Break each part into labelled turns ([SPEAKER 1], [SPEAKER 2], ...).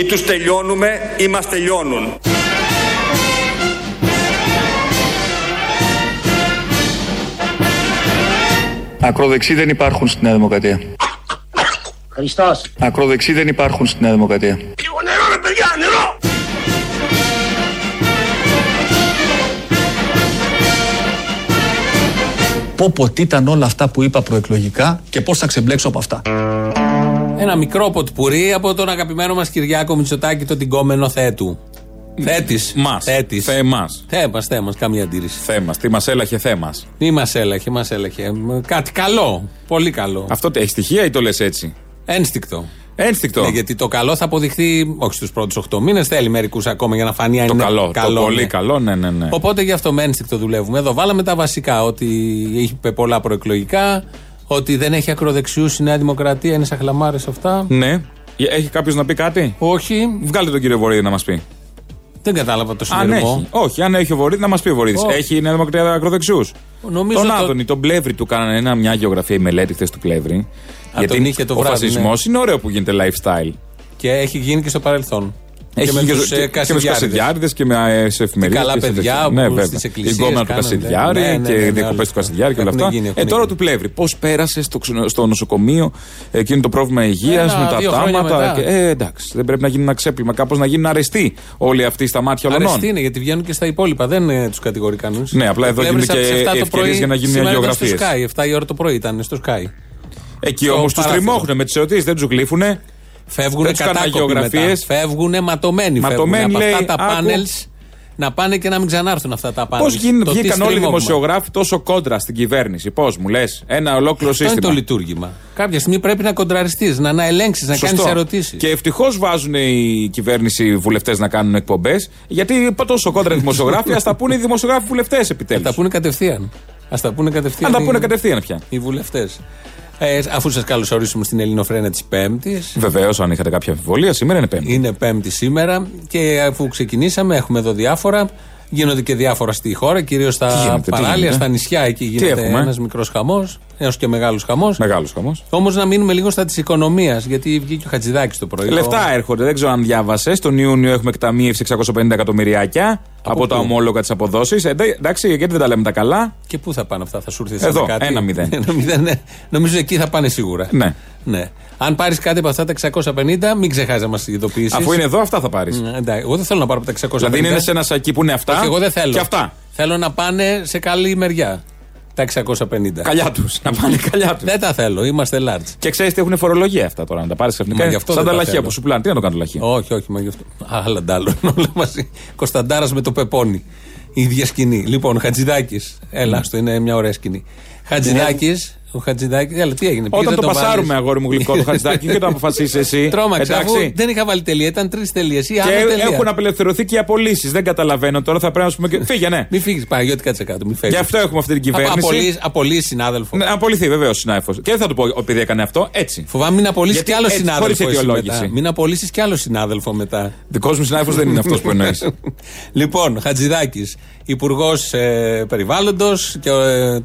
[SPEAKER 1] Ή τους τελειώνουμε ή μας τελειώνουν.
[SPEAKER 2] Ακροδεξοί δεν υπάρχουν στη Νέα Δημοκρατία.
[SPEAKER 3] Χριστός.
[SPEAKER 2] Ακροδεξοί δεν υπάρχουν στη Νέα Δημοκρατία.
[SPEAKER 1] Λίγο νερό ρε παιδιά, νερό!
[SPEAKER 4] Πω πω τι ήταν όλα αυτά που είπα προεκλογικά και πώς θα ξεμπλέξω από αυτά.
[SPEAKER 5] Ένα μικρό ποτπουρί από τον αγαπημένο μας Κυριάκο Μητσοτάκη, τον τυγκόμενο θέτου. Θέτης.
[SPEAKER 6] Μας.
[SPEAKER 5] Θέτης.
[SPEAKER 6] Θε μας.
[SPEAKER 5] Θέ μας, θέ μας, καμία αντίρρηση.
[SPEAKER 6] Θέμα. Τι μας έλαχε θέμα.
[SPEAKER 5] Μη μας έλαχε, μας έλαχε. Μ, Κάτι καλό. Πολύ καλό.
[SPEAKER 6] Αυτό έχει στοιχεία ή το λες έτσι;
[SPEAKER 5] Ένστικτο.
[SPEAKER 6] Ένστικτο.
[SPEAKER 5] Ναι, γιατί το καλό θα αποδειχθεί όχι στους πρώτους 8 μήνες, θέλει μερικούς ακόμα για να φανεί αν
[SPEAKER 6] το
[SPEAKER 5] είναι
[SPEAKER 6] καλό. Το πολύ
[SPEAKER 5] ναι.
[SPEAKER 6] καλό, ναι, ναι, ναι.
[SPEAKER 5] Οπότε γι' αυτό με ένστικτο δουλεύουμε. Εδώ βάλαμε τα βασικά. Ότι είπε πολλά προεκλογικά. Ότι δεν έχει ακροδεξιούς η Νέα Δημοκρατία. Είναι σαν χλαμάρε αυτά.
[SPEAKER 6] Ναι. Έχει κάποιος να πει κάτι;
[SPEAKER 5] Όχι.
[SPEAKER 6] Βγάλτε τον κύριο Βορύδη να μας πει.
[SPEAKER 5] Δεν κατάλαβα το
[SPEAKER 6] Αν
[SPEAKER 5] συνειρμό.
[SPEAKER 6] έχει. Όχι, αν έχει ο Βορύδη να μας πει ο Βορύδης.
[SPEAKER 5] Όχι.
[SPEAKER 6] Έχει η Νέα Δημοκρατία ακροδεξιούς.
[SPEAKER 5] Νομίζω
[SPEAKER 6] Τον
[SPEAKER 5] το-
[SPEAKER 6] Άδωνη, τον Πλεύρη του κάνανε ένα, μια γεωγραφία η μελέτη χθες του Πλεύρη.
[SPEAKER 5] τον είχε το
[SPEAKER 6] ο
[SPEAKER 5] βράδυ,
[SPEAKER 6] φασισμός
[SPEAKER 5] ναι.
[SPEAKER 6] είναι ωραίο που γίνεται lifestyle.
[SPEAKER 5] Και έχει γίνει και στο παρελθόν.
[SPEAKER 6] Έχει
[SPEAKER 5] και με
[SPEAKER 6] και,
[SPEAKER 5] τους,
[SPEAKER 6] και,
[SPEAKER 5] ε,
[SPEAKER 6] και με τους
[SPEAKER 5] Κασιδιάρηδες.
[SPEAKER 6] Κασιδιάριδες και με ε, σε εφημερίδες.
[SPEAKER 5] καλά παιδιά που στις
[SPEAKER 6] Η
[SPEAKER 5] εκκλησίες
[SPEAKER 6] γκόμενα του
[SPEAKER 5] κάνανε,
[SPEAKER 6] Κασιδιάρη
[SPEAKER 5] ναι, ναι, ναι,
[SPEAKER 6] και
[SPEAKER 5] ναι,
[SPEAKER 6] οι διακοπές
[SPEAKER 5] όλες
[SPEAKER 6] του Κασιδιάρη και όλα
[SPEAKER 5] Έχουν
[SPEAKER 6] αυτά.
[SPEAKER 5] γίνει,
[SPEAKER 6] Ε,
[SPEAKER 5] έχουν
[SPEAKER 6] τώρα
[SPEAKER 5] γίνει.
[SPEAKER 6] του Πλεύρη. Πώς πέρασε στο, ξενο- στο νοσοκομείο εκείνο το πρόβλημα υγείας
[SPEAKER 5] Ένα,
[SPEAKER 6] με τα
[SPEAKER 5] δύο χρόνια
[SPEAKER 6] τάματα.
[SPEAKER 5] μετά.
[SPEAKER 6] Και, ε, εντάξει, δεν πρέπει να γίνει ένα ξέπλυμα. Κάπως να γίνουν αρεστοί όλοι αυτοί στα μάτια όλων.
[SPEAKER 5] Αρεστή είναι γιατί βγαίνουν και στα υπόλοιπα. Δεν τους κατηγορεί κανείς.
[SPEAKER 6] Ναι, απλά εδώ γίνονται και ευκαιρίες για να γίνουν αγιογραφίες.
[SPEAKER 5] Στο Sky, 7 η ώρα το πρωί ήταν στο Sky.
[SPEAKER 6] Εκεί
[SPEAKER 5] Στο
[SPEAKER 6] όμως τους
[SPEAKER 5] παράθυρο.
[SPEAKER 6] τριμώχνουν με τις ερωτήσεις, δεν τους γλύφουνε.
[SPEAKER 5] Φεύγουν
[SPEAKER 6] Δεν τους κάνουν
[SPEAKER 5] κατάκοποι
[SPEAKER 6] αγιογραφίες.
[SPEAKER 5] μετά. Φεύγουν ματωμένοι.
[SPEAKER 6] Ματωμένοι,
[SPEAKER 5] φεύγουν.
[SPEAKER 6] λέει,
[SPEAKER 5] από αυτά τα
[SPEAKER 6] άκου.
[SPEAKER 5] panels να πάνε και να μην ξανάρθουν αυτά τα panels.
[SPEAKER 6] Πώς
[SPEAKER 5] Το τι
[SPEAKER 6] βγήκαν όλοι οι
[SPEAKER 5] στριμώγμα.
[SPEAKER 6] δημοσιογράφοι τόσο κόντρα στην κυβέρνηση. Πώς μου λες, ένα ολόκληρο
[SPEAKER 5] Αυτό είναι
[SPEAKER 6] σύστημα.
[SPEAKER 5] το λειτουργήμα. Κάποια στιγμή πρέπει να κοντραριστείς, να, να ελέγξεις, να κάνεις
[SPEAKER 6] Σωστό.
[SPEAKER 5] ερωτήσεις.
[SPEAKER 6] Και ευτυχώς βάζουν οι κυβέρνηση οι βουλευτές να κάνουν εκπομπές. Γιατί είπα τόσο κόντρα οι δημοσιογράφοι, ας τα πούνε οι δημοσιογράφοι βουλευτές
[SPEAKER 5] Α
[SPEAKER 6] επιτέλου.
[SPEAKER 5] τα πούνε κατευθείαν. Α τα πούνε κατευθείαν.
[SPEAKER 6] Αν τα πούνε
[SPEAKER 5] οι-
[SPEAKER 6] κατευθείαν πια.
[SPEAKER 5] Οι βουλευτές. Ε, αφού σας καλωσορίσουμε στην Ελληνοφρένα της Πέμπτης.
[SPEAKER 6] Βεβαίως, αν είχατε κάποια αμφιβολία, σήμερα είναι Πέμπτη.
[SPEAKER 5] Είναι Πέμπτη σήμερα και αφού ξεκινήσαμε, έχουμε εδώ διάφορα. Γίνονται και διάφορα στη χώρα, κυρίως στα
[SPEAKER 6] γίνεται, τι
[SPEAKER 5] παράλια,
[SPEAKER 6] γίνεται;
[SPEAKER 5] στα νησιά. Εκεί γίνεται
[SPEAKER 6] έχουμε;
[SPEAKER 5] ένας μικρός χαμός, έως και μεγάλος χαμός.
[SPEAKER 6] Μεγάλος χαμός.
[SPEAKER 5] Όμως να μείνουμε λίγο στα της οικονομίας, γιατί βγήκε ο Χατζηδάκης το πρωί.
[SPEAKER 6] Λεφτά έρχονται, δεν ξέρω αν διάβασες. Τον Ιούνιο έχουμε εκταμείευση 650 εκατομμυριάκια από,
[SPEAKER 5] πού;
[SPEAKER 6] τα ομόλογα της αποδόσης. Ε, ντε- εντάξει, γιατί δεν τα λέμε τα καλά.
[SPEAKER 5] Και πού θα πάνε αυτά, θα σου έρθει σαν
[SPEAKER 6] Εδώ,
[SPEAKER 5] κάτι;
[SPEAKER 6] ένα μηδέν.
[SPEAKER 5] Ένα μηδέν, ναι. Νομίζω εκεί θα πάνε σίγουρα.
[SPEAKER 6] Ναι.
[SPEAKER 5] ναι. Αν πάρεις κάτι από αυτά τα 650, μην ξεχάσει να μας ειδοποιήσεις.
[SPEAKER 6] Αφού είναι εδώ, αυτά θα πάρεις.
[SPEAKER 5] Εντάξει, εγώ δεν θέλω να πάρω από τα 650.
[SPEAKER 6] Δηλαδή είναι σε ένα σακί που είναι αυτά.
[SPEAKER 5] Όχι, εγώ δεν θέλω.
[SPEAKER 6] Και αυτά.
[SPEAKER 5] Θέλω να πάνε σε καλή μεριά. Τα 650.
[SPEAKER 6] Καλιά τους. Να πάνε καλιά τους.
[SPEAKER 5] Δεν τα θέλω, είμαστε large.
[SPEAKER 6] Και ξέρεις τι έχουν φορολογία αυτά τώρα, να τα πάρεις ξαφνικά.
[SPEAKER 5] Μα γι' αυτό
[SPEAKER 6] Σαν
[SPEAKER 5] δεν
[SPEAKER 6] τα
[SPEAKER 5] τα
[SPEAKER 6] λαχεία
[SPEAKER 5] θέλω.
[SPEAKER 6] που σου πουλάνε. Τι να το κάνω το λαχείο.
[SPEAKER 5] Όχι, όχι, μα γι' αυτό. Άλλα ντάλλον, όλα μαζί. Κωνσταντάρας με το πεπόνι. Η ίδια σκηνή. Λοιπόν, Χατζηδάκης. Έλα, στο είναι μια ωραία σκηνή. Χατζηδάκης. Ο Χατζηδάκη. Έλα, τι έγινε. πήγες
[SPEAKER 6] Όταν
[SPEAKER 5] να
[SPEAKER 6] το
[SPEAKER 5] τον
[SPEAKER 6] πασάρουμε,
[SPEAKER 5] βάλεις.
[SPEAKER 6] αγόρι μου γλυκό το χατζηδάκι και το αποφασίσεις εσύ.
[SPEAKER 5] Τρόμαξε. Αφού
[SPEAKER 6] Εντάξει.
[SPEAKER 5] δεν είχα βάλει τελεία, ήταν τρεις τελείες ή
[SPEAKER 6] Και
[SPEAKER 5] άλλη τελεία.
[SPEAKER 6] έχουν απελευθερωθεί και οι απολύσεις. Δεν καταλαβαίνω τώρα, θα πρέπει να σου πούμε. και- Φύγε, ναι.
[SPEAKER 5] Μην φύγεις, Παναγιώτη, κάτσε κάτω. Μην φεύγεις.
[SPEAKER 6] Γι' αυτό έχουμε αυτή την
[SPEAKER 5] Απο-
[SPEAKER 6] κυβέρνηση.
[SPEAKER 5] απολύεις- Απολύεις συνάδελφο.
[SPEAKER 6] Ναι, απολυθεί βεβαίως συνάδελφος. Και δεν θα του πω επειδή έκανε αυτό, έτσι.
[SPEAKER 5] Φοβάμαι μην απολύσεις
[SPEAKER 6] Γιατί
[SPEAKER 5] κι άλλο
[SPEAKER 6] έτσι,
[SPEAKER 5] συνάδελφο.
[SPEAKER 6] χωρίς
[SPEAKER 5] εσύ
[SPEAKER 6] αιτιολόγηση.
[SPEAKER 5] μετά. Μην απολύσεις κι άλλο συνάδελφο μετά.
[SPEAKER 6] Δικός μου συνάδελφος δεν είναι αυτός που εννοείς.
[SPEAKER 5] λοιπόν, Χατζηδάκης, υπουργός ε, περιβάλλοντος και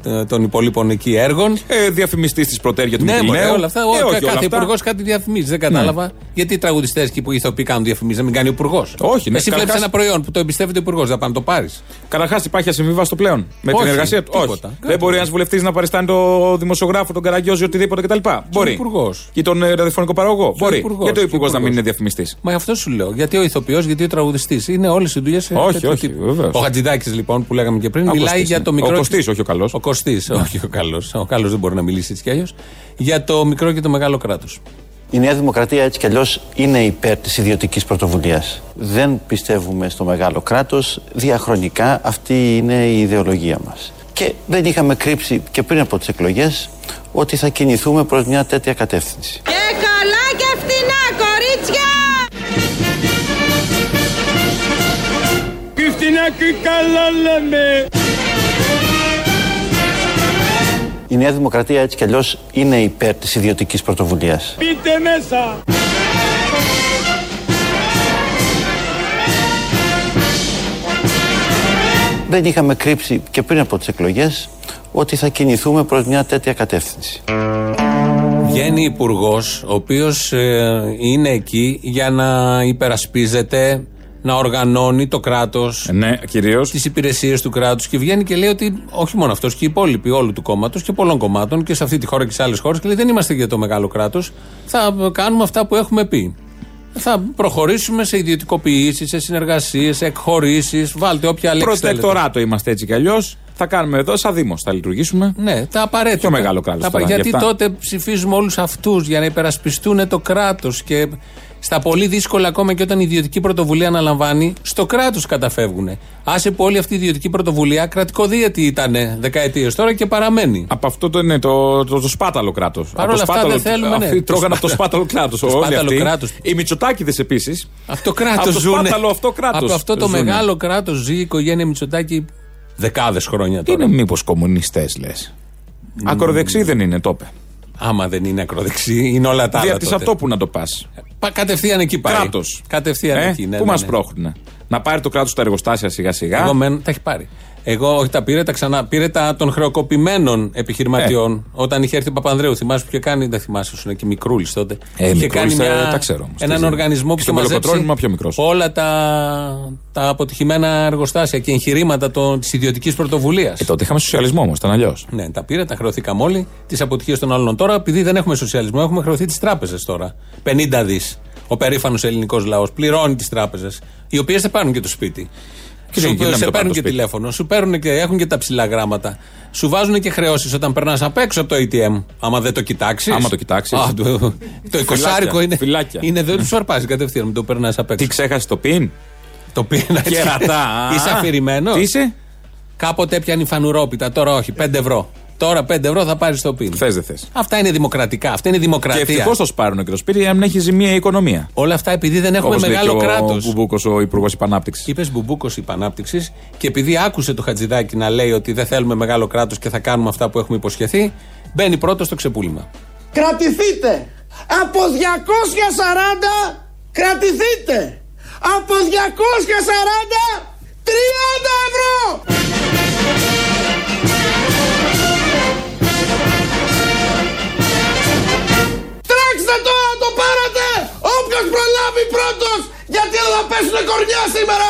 [SPEAKER 5] ε, των υπολείπων εκεί έργων.
[SPEAKER 6] Ε, Διαφημιστής της πρωτέρια του
[SPEAKER 5] Ναι,
[SPEAKER 6] Μητυλινέου.
[SPEAKER 5] μωρέ, όλα αυτά.
[SPEAKER 6] Ε,
[SPEAKER 5] Ο-
[SPEAKER 6] όχι, όλα
[SPEAKER 5] κάθε
[SPEAKER 6] αυτά. Ναι.
[SPEAKER 5] υπουργός κάτι διαφημίζεις. Δεν κατάλαβα. Γιατί οι τραγουδιστές και οι ηθοποιοί κάνουν διαφημίσει, να μην κάνει ο υπουργός;
[SPEAKER 6] Όχι, ναι,
[SPEAKER 5] Εσύ βλέπεις
[SPEAKER 6] καταρχάς-
[SPEAKER 5] ένα προϊόν που το εμπιστεύεται ο υπουργός, δεν πάει να το πάρεις.
[SPEAKER 6] Καταρχάς υπάρχει ασυμβίβαστο πλέον με
[SPEAKER 5] Όχι,
[SPEAKER 6] την εργασία του. Όχι.
[SPEAKER 5] τίποτα.
[SPEAKER 6] Δεν μπορεί ένας βουλευτής να παριστάνει το δημοσιογράφο, τον Καραγκιόζη, οτιδήποτε κτλ. Μπορεί.
[SPEAKER 5] υπουργός;
[SPEAKER 6] Ή τον ε, ραδιοφωνικό παραγωγό. Μπορεί.
[SPEAKER 5] υπουργός,
[SPEAKER 6] Γιατί ο
[SPEAKER 5] και
[SPEAKER 6] υπουργός να μην
[SPEAKER 5] υπουργός.
[SPEAKER 6] είναι διαφημιστής;
[SPEAKER 5] Μα γι' αυτό σου λέω. Γιατί ο ηθοποιός, γιατί ο τραγουδιστής. Είναι όλες οι δουλειές.
[SPEAKER 6] Όχι, όχι, βεβαίως.
[SPEAKER 5] Ο Χατζηδάκης λοιπόν που λέγαμε και πριν
[SPEAKER 6] Ο
[SPEAKER 5] μιλάει
[SPEAKER 6] Κωστής,
[SPEAKER 5] για
[SPEAKER 6] ναι.
[SPEAKER 5] το μικρό.
[SPEAKER 6] Ο Κωστής, όχι ο καλός.
[SPEAKER 5] Ο Κωστής, όχι ο καλός. Ο καλός δεν μπορεί να μιλήσει έτσι κι αλλιώς. Για το μικρό και το μεγάλο κράτος.
[SPEAKER 3] Η Νέα Δημοκρατία έτσι κι αλλιώς είναι υπέρ της ιδιωτικής πρωτοβουλίας. Δεν πιστεύουμε στο μεγάλο κράτος. Διαχρονικά αυτή είναι η ιδεολογία μας. Και δεν είχαμε κρύψει και πριν από τις εκλογές ότι θα κινηθούμε προς μια τέτοια κατεύθυνση.
[SPEAKER 7] Και καλά και
[SPEAKER 3] Η Νέα Δημοκρατία έτσι κι αλλιώς είναι υπέρ της ιδιωτικής πρωτοβουλίας.
[SPEAKER 1] Μπείτε μέσα!
[SPEAKER 3] Δεν είχαμε κρύψει και πριν από τις εκλογές ότι θα κινηθούμε προς μια τέτοια κατεύθυνση.
[SPEAKER 5] Βγαίνει υπουργός, ο οποίος είναι εκεί για να υπερασπίζεται, να οργανώνει το κράτος,
[SPEAKER 6] Ναι, κυρίως.
[SPEAKER 5] τις υπηρεσίες του κράτους και βγαίνει και λέει ότι όχι μόνο αυτός και οι υπόλοιποι όλου του κόμματος και πολλών κομμάτων και σε αυτή τη χώρα και σε άλλες χώρες και λέει δεν είμαστε για το μεγάλο κράτος. Θα κάνουμε αυτά που έχουμε πει. Θα προχωρήσουμε σε ιδιωτικοποιήσεις, σε συνεργασίες, σε εκχωρήσεις. Βάλτε όποια λέξη. θέλετε.
[SPEAKER 6] Προτεκτοράτο είμαστε έτσι κι αλλιώς. Θα κάνουμε εδώ σαν Δήμος. Θα λειτουργήσουμε.
[SPEAKER 5] Ναι, τα απαραίτητα.
[SPEAKER 6] Πιο μεγάλο κράτος
[SPEAKER 5] Τα
[SPEAKER 6] τώρα,
[SPEAKER 5] απα- Γιατί
[SPEAKER 6] γι' αυτά.
[SPEAKER 5] τότε ψηφίζουμε όλους αυτούς για να υπερασπιστούν το κράτος και στα πολύ δύσκολα ακόμα και όταν η ιδιωτική πρωτοβουλία αναλαμβάνει, στο κράτος καταφεύγουν. Άσε που όλη αυτή η ιδιωτική πρωτοβουλία κρατικοδίαιτη ήταν δεκαετίες τώρα και παραμένει.
[SPEAKER 6] Από αυτό το είναι το, το, το σπάταλο κράτος.
[SPEAKER 5] Παρ' όλα αυτά δεν θέλουμε, ναι.
[SPEAKER 6] Αυτοί
[SPEAKER 5] Το
[SPEAKER 6] τρώγανε από το
[SPEAKER 5] σπάτα-
[SPEAKER 6] σπάταλο κράτος.
[SPEAKER 5] το σπάταλο κράτος.
[SPEAKER 6] Οι Μητσοτάκηδες επίσης.
[SPEAKER 5] Αυτό το κράτος
[SPEAKER 6] Από το
[SPEAKER 5] ζουνε.
[SPEAKER 6] σπάταλο αυτό κράτος
[SPEAKER 5] Από αυτό το
[SPEAKER 6] ζουνε.
[SPEAKER 5] μεγάλο κράτος ζει η οικογένεια Μητσοτάκη δεκάδες χρόνια τώρα.
[SPEAKER 6] Είναι μήπως κομμουνιστές λες. Ακροδεξί δεν είναι, το είπε.
[SPEAKER 5] Άμα δεν είναι ακροδεξί, είναι όλα τα άλλα.
[SPEAKER 6] Δια τη
[SPEAKER 5] τότε.
[SPEAKER 6] αυτό που να το πας.
[SPEAKER 5] Πα- Κατευθείαν εκεί πάει.
[SPEAKER 6] Κράτος.
[SPEAKER 5] Κατευθείαν εκεί. Ναι,
[SPEAKER 6] Πού
[SPEAKER 5] ναι,
[SPEAKER 6] μας
[SPEAKER 5] ναι.
[SPEAKER 6] πρόχνουνε. Να πάρει το κράτος στα εργοστάσια σιγά σιγά.
[SPEAKER 5] Εγώ μεν, τα έχει πάρει. Εγώ όχι τα πήρε, τα ξανά. Πήρε τα των χρεοκοπημένων επιχειρηματιών.
[SPEAKER 6] Ε.
[SPEAKER 5] Όταν είχε έρθει ο Παπανδρέου, θυμάσαι που είχε κάνει. Δεν θυμάσαι, ήσουν και μικρούλης τότε.
[SPEAKER 6] Ε,
[SPEAKER 5] είχε
[SPEAKER 6] μικρούλης, ε, τα ξέρω όμως, τι
[SPEAKER 5] έναν
[SPEAKER 6] ζει.
[SPEAKER 5] οργανισμό που
[SPEAKER 6] Στο
[SPEAKER 5] είχε μαζέψει
[SPEAKER 6] Μελοπετρόνιο ήμουν πιο μικρός.
[SPEAKER 5] όλα τα, τα αποτυχημένα εργοστάσια και εγχειρήματα της ιδιωτικής πρωτοβουλίας.
[SPEAKER 6] Ε, τότε είχαμε σοσιαλισμό όμως, ήταν αλλιώς.
[SPEAKER 5] Ναι, τα πήρε, τα χρεωθήκαμε όλοι. Τις αποτυχίες των άλλων. Τώρα, επειδή δεν έχουμε σοσιαλισμό, έχουμε χρεωθεί τις τράπεζες τώρα. 50 δις. Ο περήφανος ελληνικός λαός πληρώνει τις τράπεζες, οι οποίες δεν πάρουν και το σπίτι.
[SPEAKER 6] Και
[SPEAKER 5] Σου,
[SPEAKER 6] δεν γίνεται να
[SPEAKER 5] σε
[SPEAKER 6] το πάρουν
[SPEAKER 5] παίρνουν
[SPEAKER 6] το
[SPEAKER 5] και
[SPEAKER 6] σπίτι.
[SPEAKER 5] τηλέφωνο, σου παίρνουν και έχουν και τα ψηλά γράμματα. Σου βάζουν και χρεώσεις όταν περνάς απ' έξω από το ATM. Άμα δεν το κοιτάξεις.
[SPEAKER 6] Άμα το κοιτάξεις.
[SPEAKER 5] το, το εικοσάρικο είναι.
[SPEAKER 6] φυλάκια.
[SPEAKER 5] Είναι δεν σου αρπάζει κατευθείαν με το περνάς απ' έξω.
[SPEAKER 6] Τι ξέχασες το πιν;
[SPEAKER 5] Το πήρα έτσι.
[SPEAKER 6] Κερατά.
[SPEAKER 5] Είσαι αφηρημένος;
[SPEAKER 6] Τι είσαι;
[SPEAKER 5] Κάποτε έπιανε φανουρόπιτα, τώρα όχι. 5 ευρώ. Τώρα 5 ευρώ θα πάρεις το πιν.
[SPEAKER 6] Θες δεν θες.
[SPEAKER 5] Αυτά είναι δημοκρατικά. Αυτά είναι
[SPEAKER 6] Και
[SPEAKER 5] δημοκρατία.
[SPEAKER 6] ευτυχώς το σπάρουν και το σπίτι για να μην έχει ζημία η οικονομία.
[SPEAKER 5] Όλα αυτά επειδή δεν έχουμε
[SPEAKER 6] Όπως λέει και
[SPEAKER 5] μεγάλο
[SPEAKER 6] ο
[SPEAKER 5] κράτος.
[SPEAKER 6] Μπουμπούκος, ο Υπουργός Υπανάπτυξης.
[SPEAKER 5] Είπες Μπουμπούκος υπανάπτυξης και επειδή άκουσε το Χατζηδάκι να λέει ότι δεν θέλουμε μεγάλο κράτος και θα κάνουμε αυτά που έχουμε υποσχεθεί, μπαίνει πρώτος στο ξεπούλημα.
[SPEAKER 8] Κρατηθείτε. Από 240 κρατηθείτε. Από 240 30 ευρώ. Τρέξτε το να το πάρετε. Όποιος προλάβει πρώτος. Γιατί δεν θα πέσουνε κορνιά σήμερα.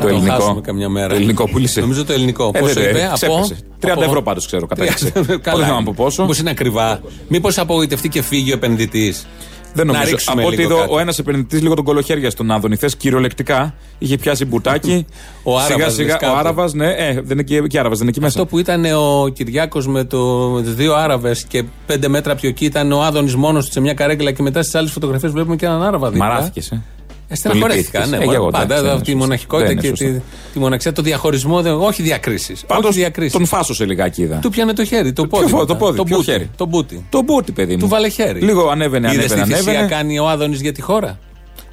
[SPEAKER 6] Το
[SPEAKER 5] Θα
[SPEAKER 6] ελληνικό.
[SPEAKER 5] χάσουμε καμιά μέρα.
[SPEAKER 6] Το ελληνικό πούλησε.
[SPEAKER 5] Νομίζω το ελληνικό.
[SPEAKER 6] Ε,
[SPEAKER 5] Πόσο
[SPEAKER 6] δεν,
[SPEAKER 5] είπε,
[SPEAKER 6] ε,
[SPEAKER 5] από.
[SPEAKER 6] ξέπεσε. 30
[SPEAKER 5] από-
[SPEAKER 6] ευρώ πάντως ξέρω, κατέληξε.
[SPEAKER 5] Καλά.
[SPEAKER 6] Δεν θυμάμαι από πόσο.
[SPEAKER 5] Μήπως είναι ακριβά. Μήπως απογοητευτεί και φύγει ο επενδυτής.
[SPEAKER 6] Δεν
[SPEAKER 5] Να
[SPEAKER 6] νομίζω.
[SPEAKER 5] ρίξουμε
[SPEAKER 6] Από ό,τι
[SPEAKER 5] λίγο
[SPEAKER 6] είδω,
[SPEAKER 5] κάτι.
[SPEAKER 6] ο ένας επενδυτής λίγο τον κολοχέρια στον Άδωνη. Θες κυριολεκτικά. Είχε πιάσει μπουτάκι.
[SPEAKER 5] Ο Άραβας,
[SPEAKER 6] Σιγά
[SPEAKER 5] λες
[SPEAKER 6] σιγά.
[SPEAKER 5] κάπου.
[SPEAKER 6] Ο Άραβας, ναι, ε, δεν είναι και, και Άραβας, δεν είναι εκεί μέσα.
[SPEAKER 5] Αυτό που ήταν ο Κυριάκος με το δύο Άραβες και πέντε μέτρα πιο εκεί ήταν ο Άδωνης μόνος του σε μια καρέκλα και μετά στις άλλες φωτογραφίες βλέπουμε και έναν Άραβα δίπλα.
[SPEAKER 6] Μαράθηκες, ε.
[SPEAKER 5] Ε, Στεναχωρέθηκα,
[SPEAKER 6] Τον
[SPEAKER 5] ναι.
[SPEAKER 6] λυπήθηκες. Ε,
[SPEAKER 5] μόνο
[SPEAKER 6] εγώ,
[SPEAKER 5] πάντα
[SPEAKER 6] εντάξει, δεν
[SPEAKER 5] αυτή η
[SPEAKER 6] είναι
[SPEAKER 5] μοναχικότητα
[SPEAKER 6] σωστό.
[SPEAKER 5] και
[SPEAKER 6] Δεν είναι
[SPEAKER 5] τη, τη μοναξιά, το διαχωρισμό, δεν- όχι διακρίσεις.
[SPEAKER 6] Πάντως
[SPEAKER 5] Όχι διακρίσεις.
[SPEAKER 6] τον φάσωσε λιγάκι είδα.
[SPEAKER 5] Του πιάνε το χέρι, το
[SPEAKER 6] Ποιο
[SPEAKER 5] πόδι.
[SPEAKER 6] φω-
[SPEAKER 5] μετά.
[SPEAKER 6] το πόδι,
[SPEAKER 5] το
[SPEAKER 6] ποιο
[SPEAKER 5] μπούτι,
[SPEAKER 6] χέρι;
[SPEAKER 5] Το μπούτι.
[SPEAKER 6] Το μπούτι, παιδί μου.
[SPEAKER 5] Του βάλε χέρι.
[SPEAKER 6] Λίγο ανέβαινε,
[SPEAKER 5] Είδες
[SPEAKER 6] ανέβαινε.
[SPEAKER 5] τι θυσία
[SPEAKER 6] ανέβαινε.
[SPEAKER 5] κάνει ο Άδωνης για τη χώρα;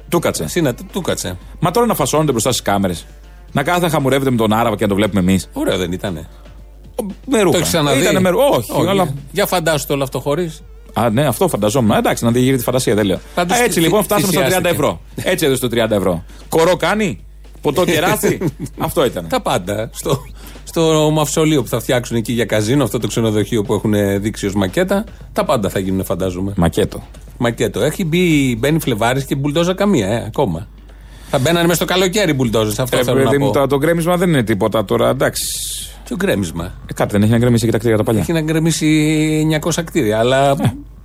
[SPEAKER 6] Του κάτσε.
[SPEAKER 5] Σύνα, του- του κάτσε.
[SPEAKER 6] Μα τώρα να φασώνονται μπροστά στις κάμερες. Να κάθεται να χαμουρεύεται με τον Άραβα και να το βλέπουμε εμείς.
[SPEAKER 5] Ωραίο δεν ήτανε.
[SPEAKER 6] Με ρούχα.
[SPEAKER 5] Το έχεις ξαναδεί;
[SPEAKER 6] Ήτανε με ρούχα. Όχι, αλλά.
[SPEAKER 5] για- Για φαντάσου το όλο αυτό χωρίς.
[SPEAKER 6] Α, ναι, αυτό φανταζόμουν. Εντάξει, να διηγείται τη φαντασία, δεν λέω.
[SPEAKER 5] Πάντως
[SPEAKER 6] Α, έτσι
[SPEAKER 5] θυ-
[SPEAKER 6] λοιπόν φτάσαμε στα 30
[SPEAKER 5] θυσιάστηκε.
[SPEAKER 6] ευρώ. Έτσι έδωσε το 30 ευρώ. Κορό κάνει. Ποτό κεράσι. αυτό ήταν.
[SPEAKER 5] Τα πάντα. Στο, στο μαυσολείο που θα φτιάξουν εκεί για καζίνο, αυτό το ξενοδοχείο που έχουν δείξει ως μακέτα, τα πάντα θα γίνουν, φαντάζομαι.
[SPEAKER 6] Μακέτο.
[SPEAKER 5] Μακέτο. Έχει μπει, μπαίνει Φλεβάρης και μπουλντόζα καμία, ε, ακόμα. Θα μπαίνανε μέσα στο καλοκαίρι μπουλντόζε, αυτό
[SPEAKER 6] Ε,
[SPEAKER 5] θέλω να
[SPEAKER 6] παιδί
[SPEAKER 5] πω.
[SPEAKER 6] μου, το, το γκρέμισμα δεν είναι τίποτα τώρα, εντάξει.
[SPEAKER 5] Ποιο γκρέμισμα.
[SPEAKER 6] Ε, κάτι δεν έχει να γκρεμίσει και τα κτίρια τα παλιά.
[SPEAKER 5] Έχει να γκρεμίσει 900 κτίρια, αλλά
[SPEAKER 6] Ε.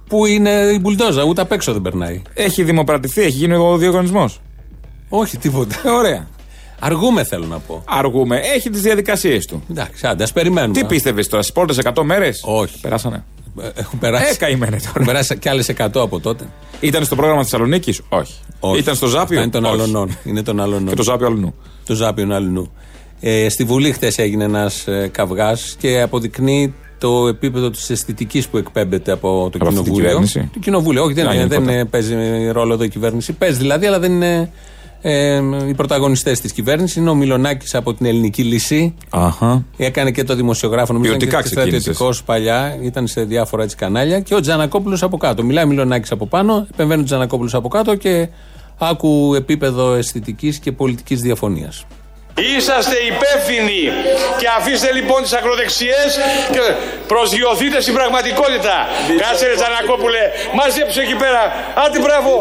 [SPEAKER 5] πού είναι η μπουλντόζα, ούτε απ' έξω δεν περνάει.
[SPEAKER 6] Έχει δημοπρατηθεί, έχει γίνει ο διαγωνισμός.
[SPEAKER 5] Όχι, τίποτα.
[SPEAKER 6] Ε, ωραία.
[SPEAKER 5] Αργούμε, θέλω να πω.
[SPEAKER 6] Αργούμε. Έχει τις διαδικασίες του.
[SPEAKER 5] Εντάξει, άντε, ας περιμένουμε.
[SPEAKER 6] Τι πίστευες τώρα, στις πρώτε 100 μέρες;
[SPEAKER 5] Όχι.
[SPEAKER 6] Περάσανε.
[SPEAKER 5] Ε, Έχουν περάσει.
[SPEAKER 6] Ε, καημένε
[SPEAKER 5] Έχουν
[SPEAKER 6] τώρα.
[SPEAKER 5] περάσει κι άλλες 100 από τότε.
[SPEAKER 6] Ήταν στο πρόγραμμα Θεσσαλονίκης; Όχι.
[SPEAKER 5] Όχι.
[SPEAKER 6] Ήταν στο Ζάπιο;
[SPEAKER 5] Αυτά Είναι των
[SPEAKER 6] Όχι.
[SPEAKER 5] αλωνών. Είναι των αλωνών.
[SPEAKER 6] Και το Ζάπιο αλλού.
[SPEAKER 5] Το Ζάπιον Αλληνού. Ε, στη Βουλή χθε έγινε ένας ε, καυγάς και αποδεικνύει το επίπεδο της αισθητικής που εκπέμπεται από το
[SPEAKER 6] αυτή την
[SPEAKER 5] κοινοβούλιο.
[SPEAKER 6] κυβέρνηση;
[SPEAKER 5] Το κοινοβούλιο, όχι, δεν,
[SPEAKER 6] Α,
[SPEAKER 5] είναι, δεν
[SPEAKER 6] γενικότερα.
[SPEAKER 5] είναι- παίζει ρόλο εδώ η κυβέρνηση. Παίζει δηλαδή, αλλά δεν είναι ε, οι πρωταγωνιστές της κυβέρνησης. Είναι ο Μιλονάκης από την Ελληνική Λύση.
[SPEAKER 6] Αχα.
[SPEAKER 5] Έκανε και το δημοσιογράφο, νομίζω ήταν
[SPEAKER 6] Ποιοτικά
[SPEAKER 5] και
[SPEAKER 6] ξεκίνησες.
[SPEAKER 5] στρατιωτικός παλιά, ήταν σε διάφορα έτσι κανάλια. Και ο Τζανακόπουλος από κάτω. Μιλάει Μιλονάκης από πάνω, επεμβαίνει ο Τζανακόπουλος από κάτω και άκου επίπεδο αισθητικής και πολιτικής διαφωνίας.
[SPEAKER 1] Είσαστε υπεύθυνοι και αφήστε λοιπόν τις ακροδεξιές και προσγειωθείτε στην πραγματικότητα. Κάτσε ρε Τζανακόπουλε, μαζέψε εκεί πέρα. Άντε μπράβο.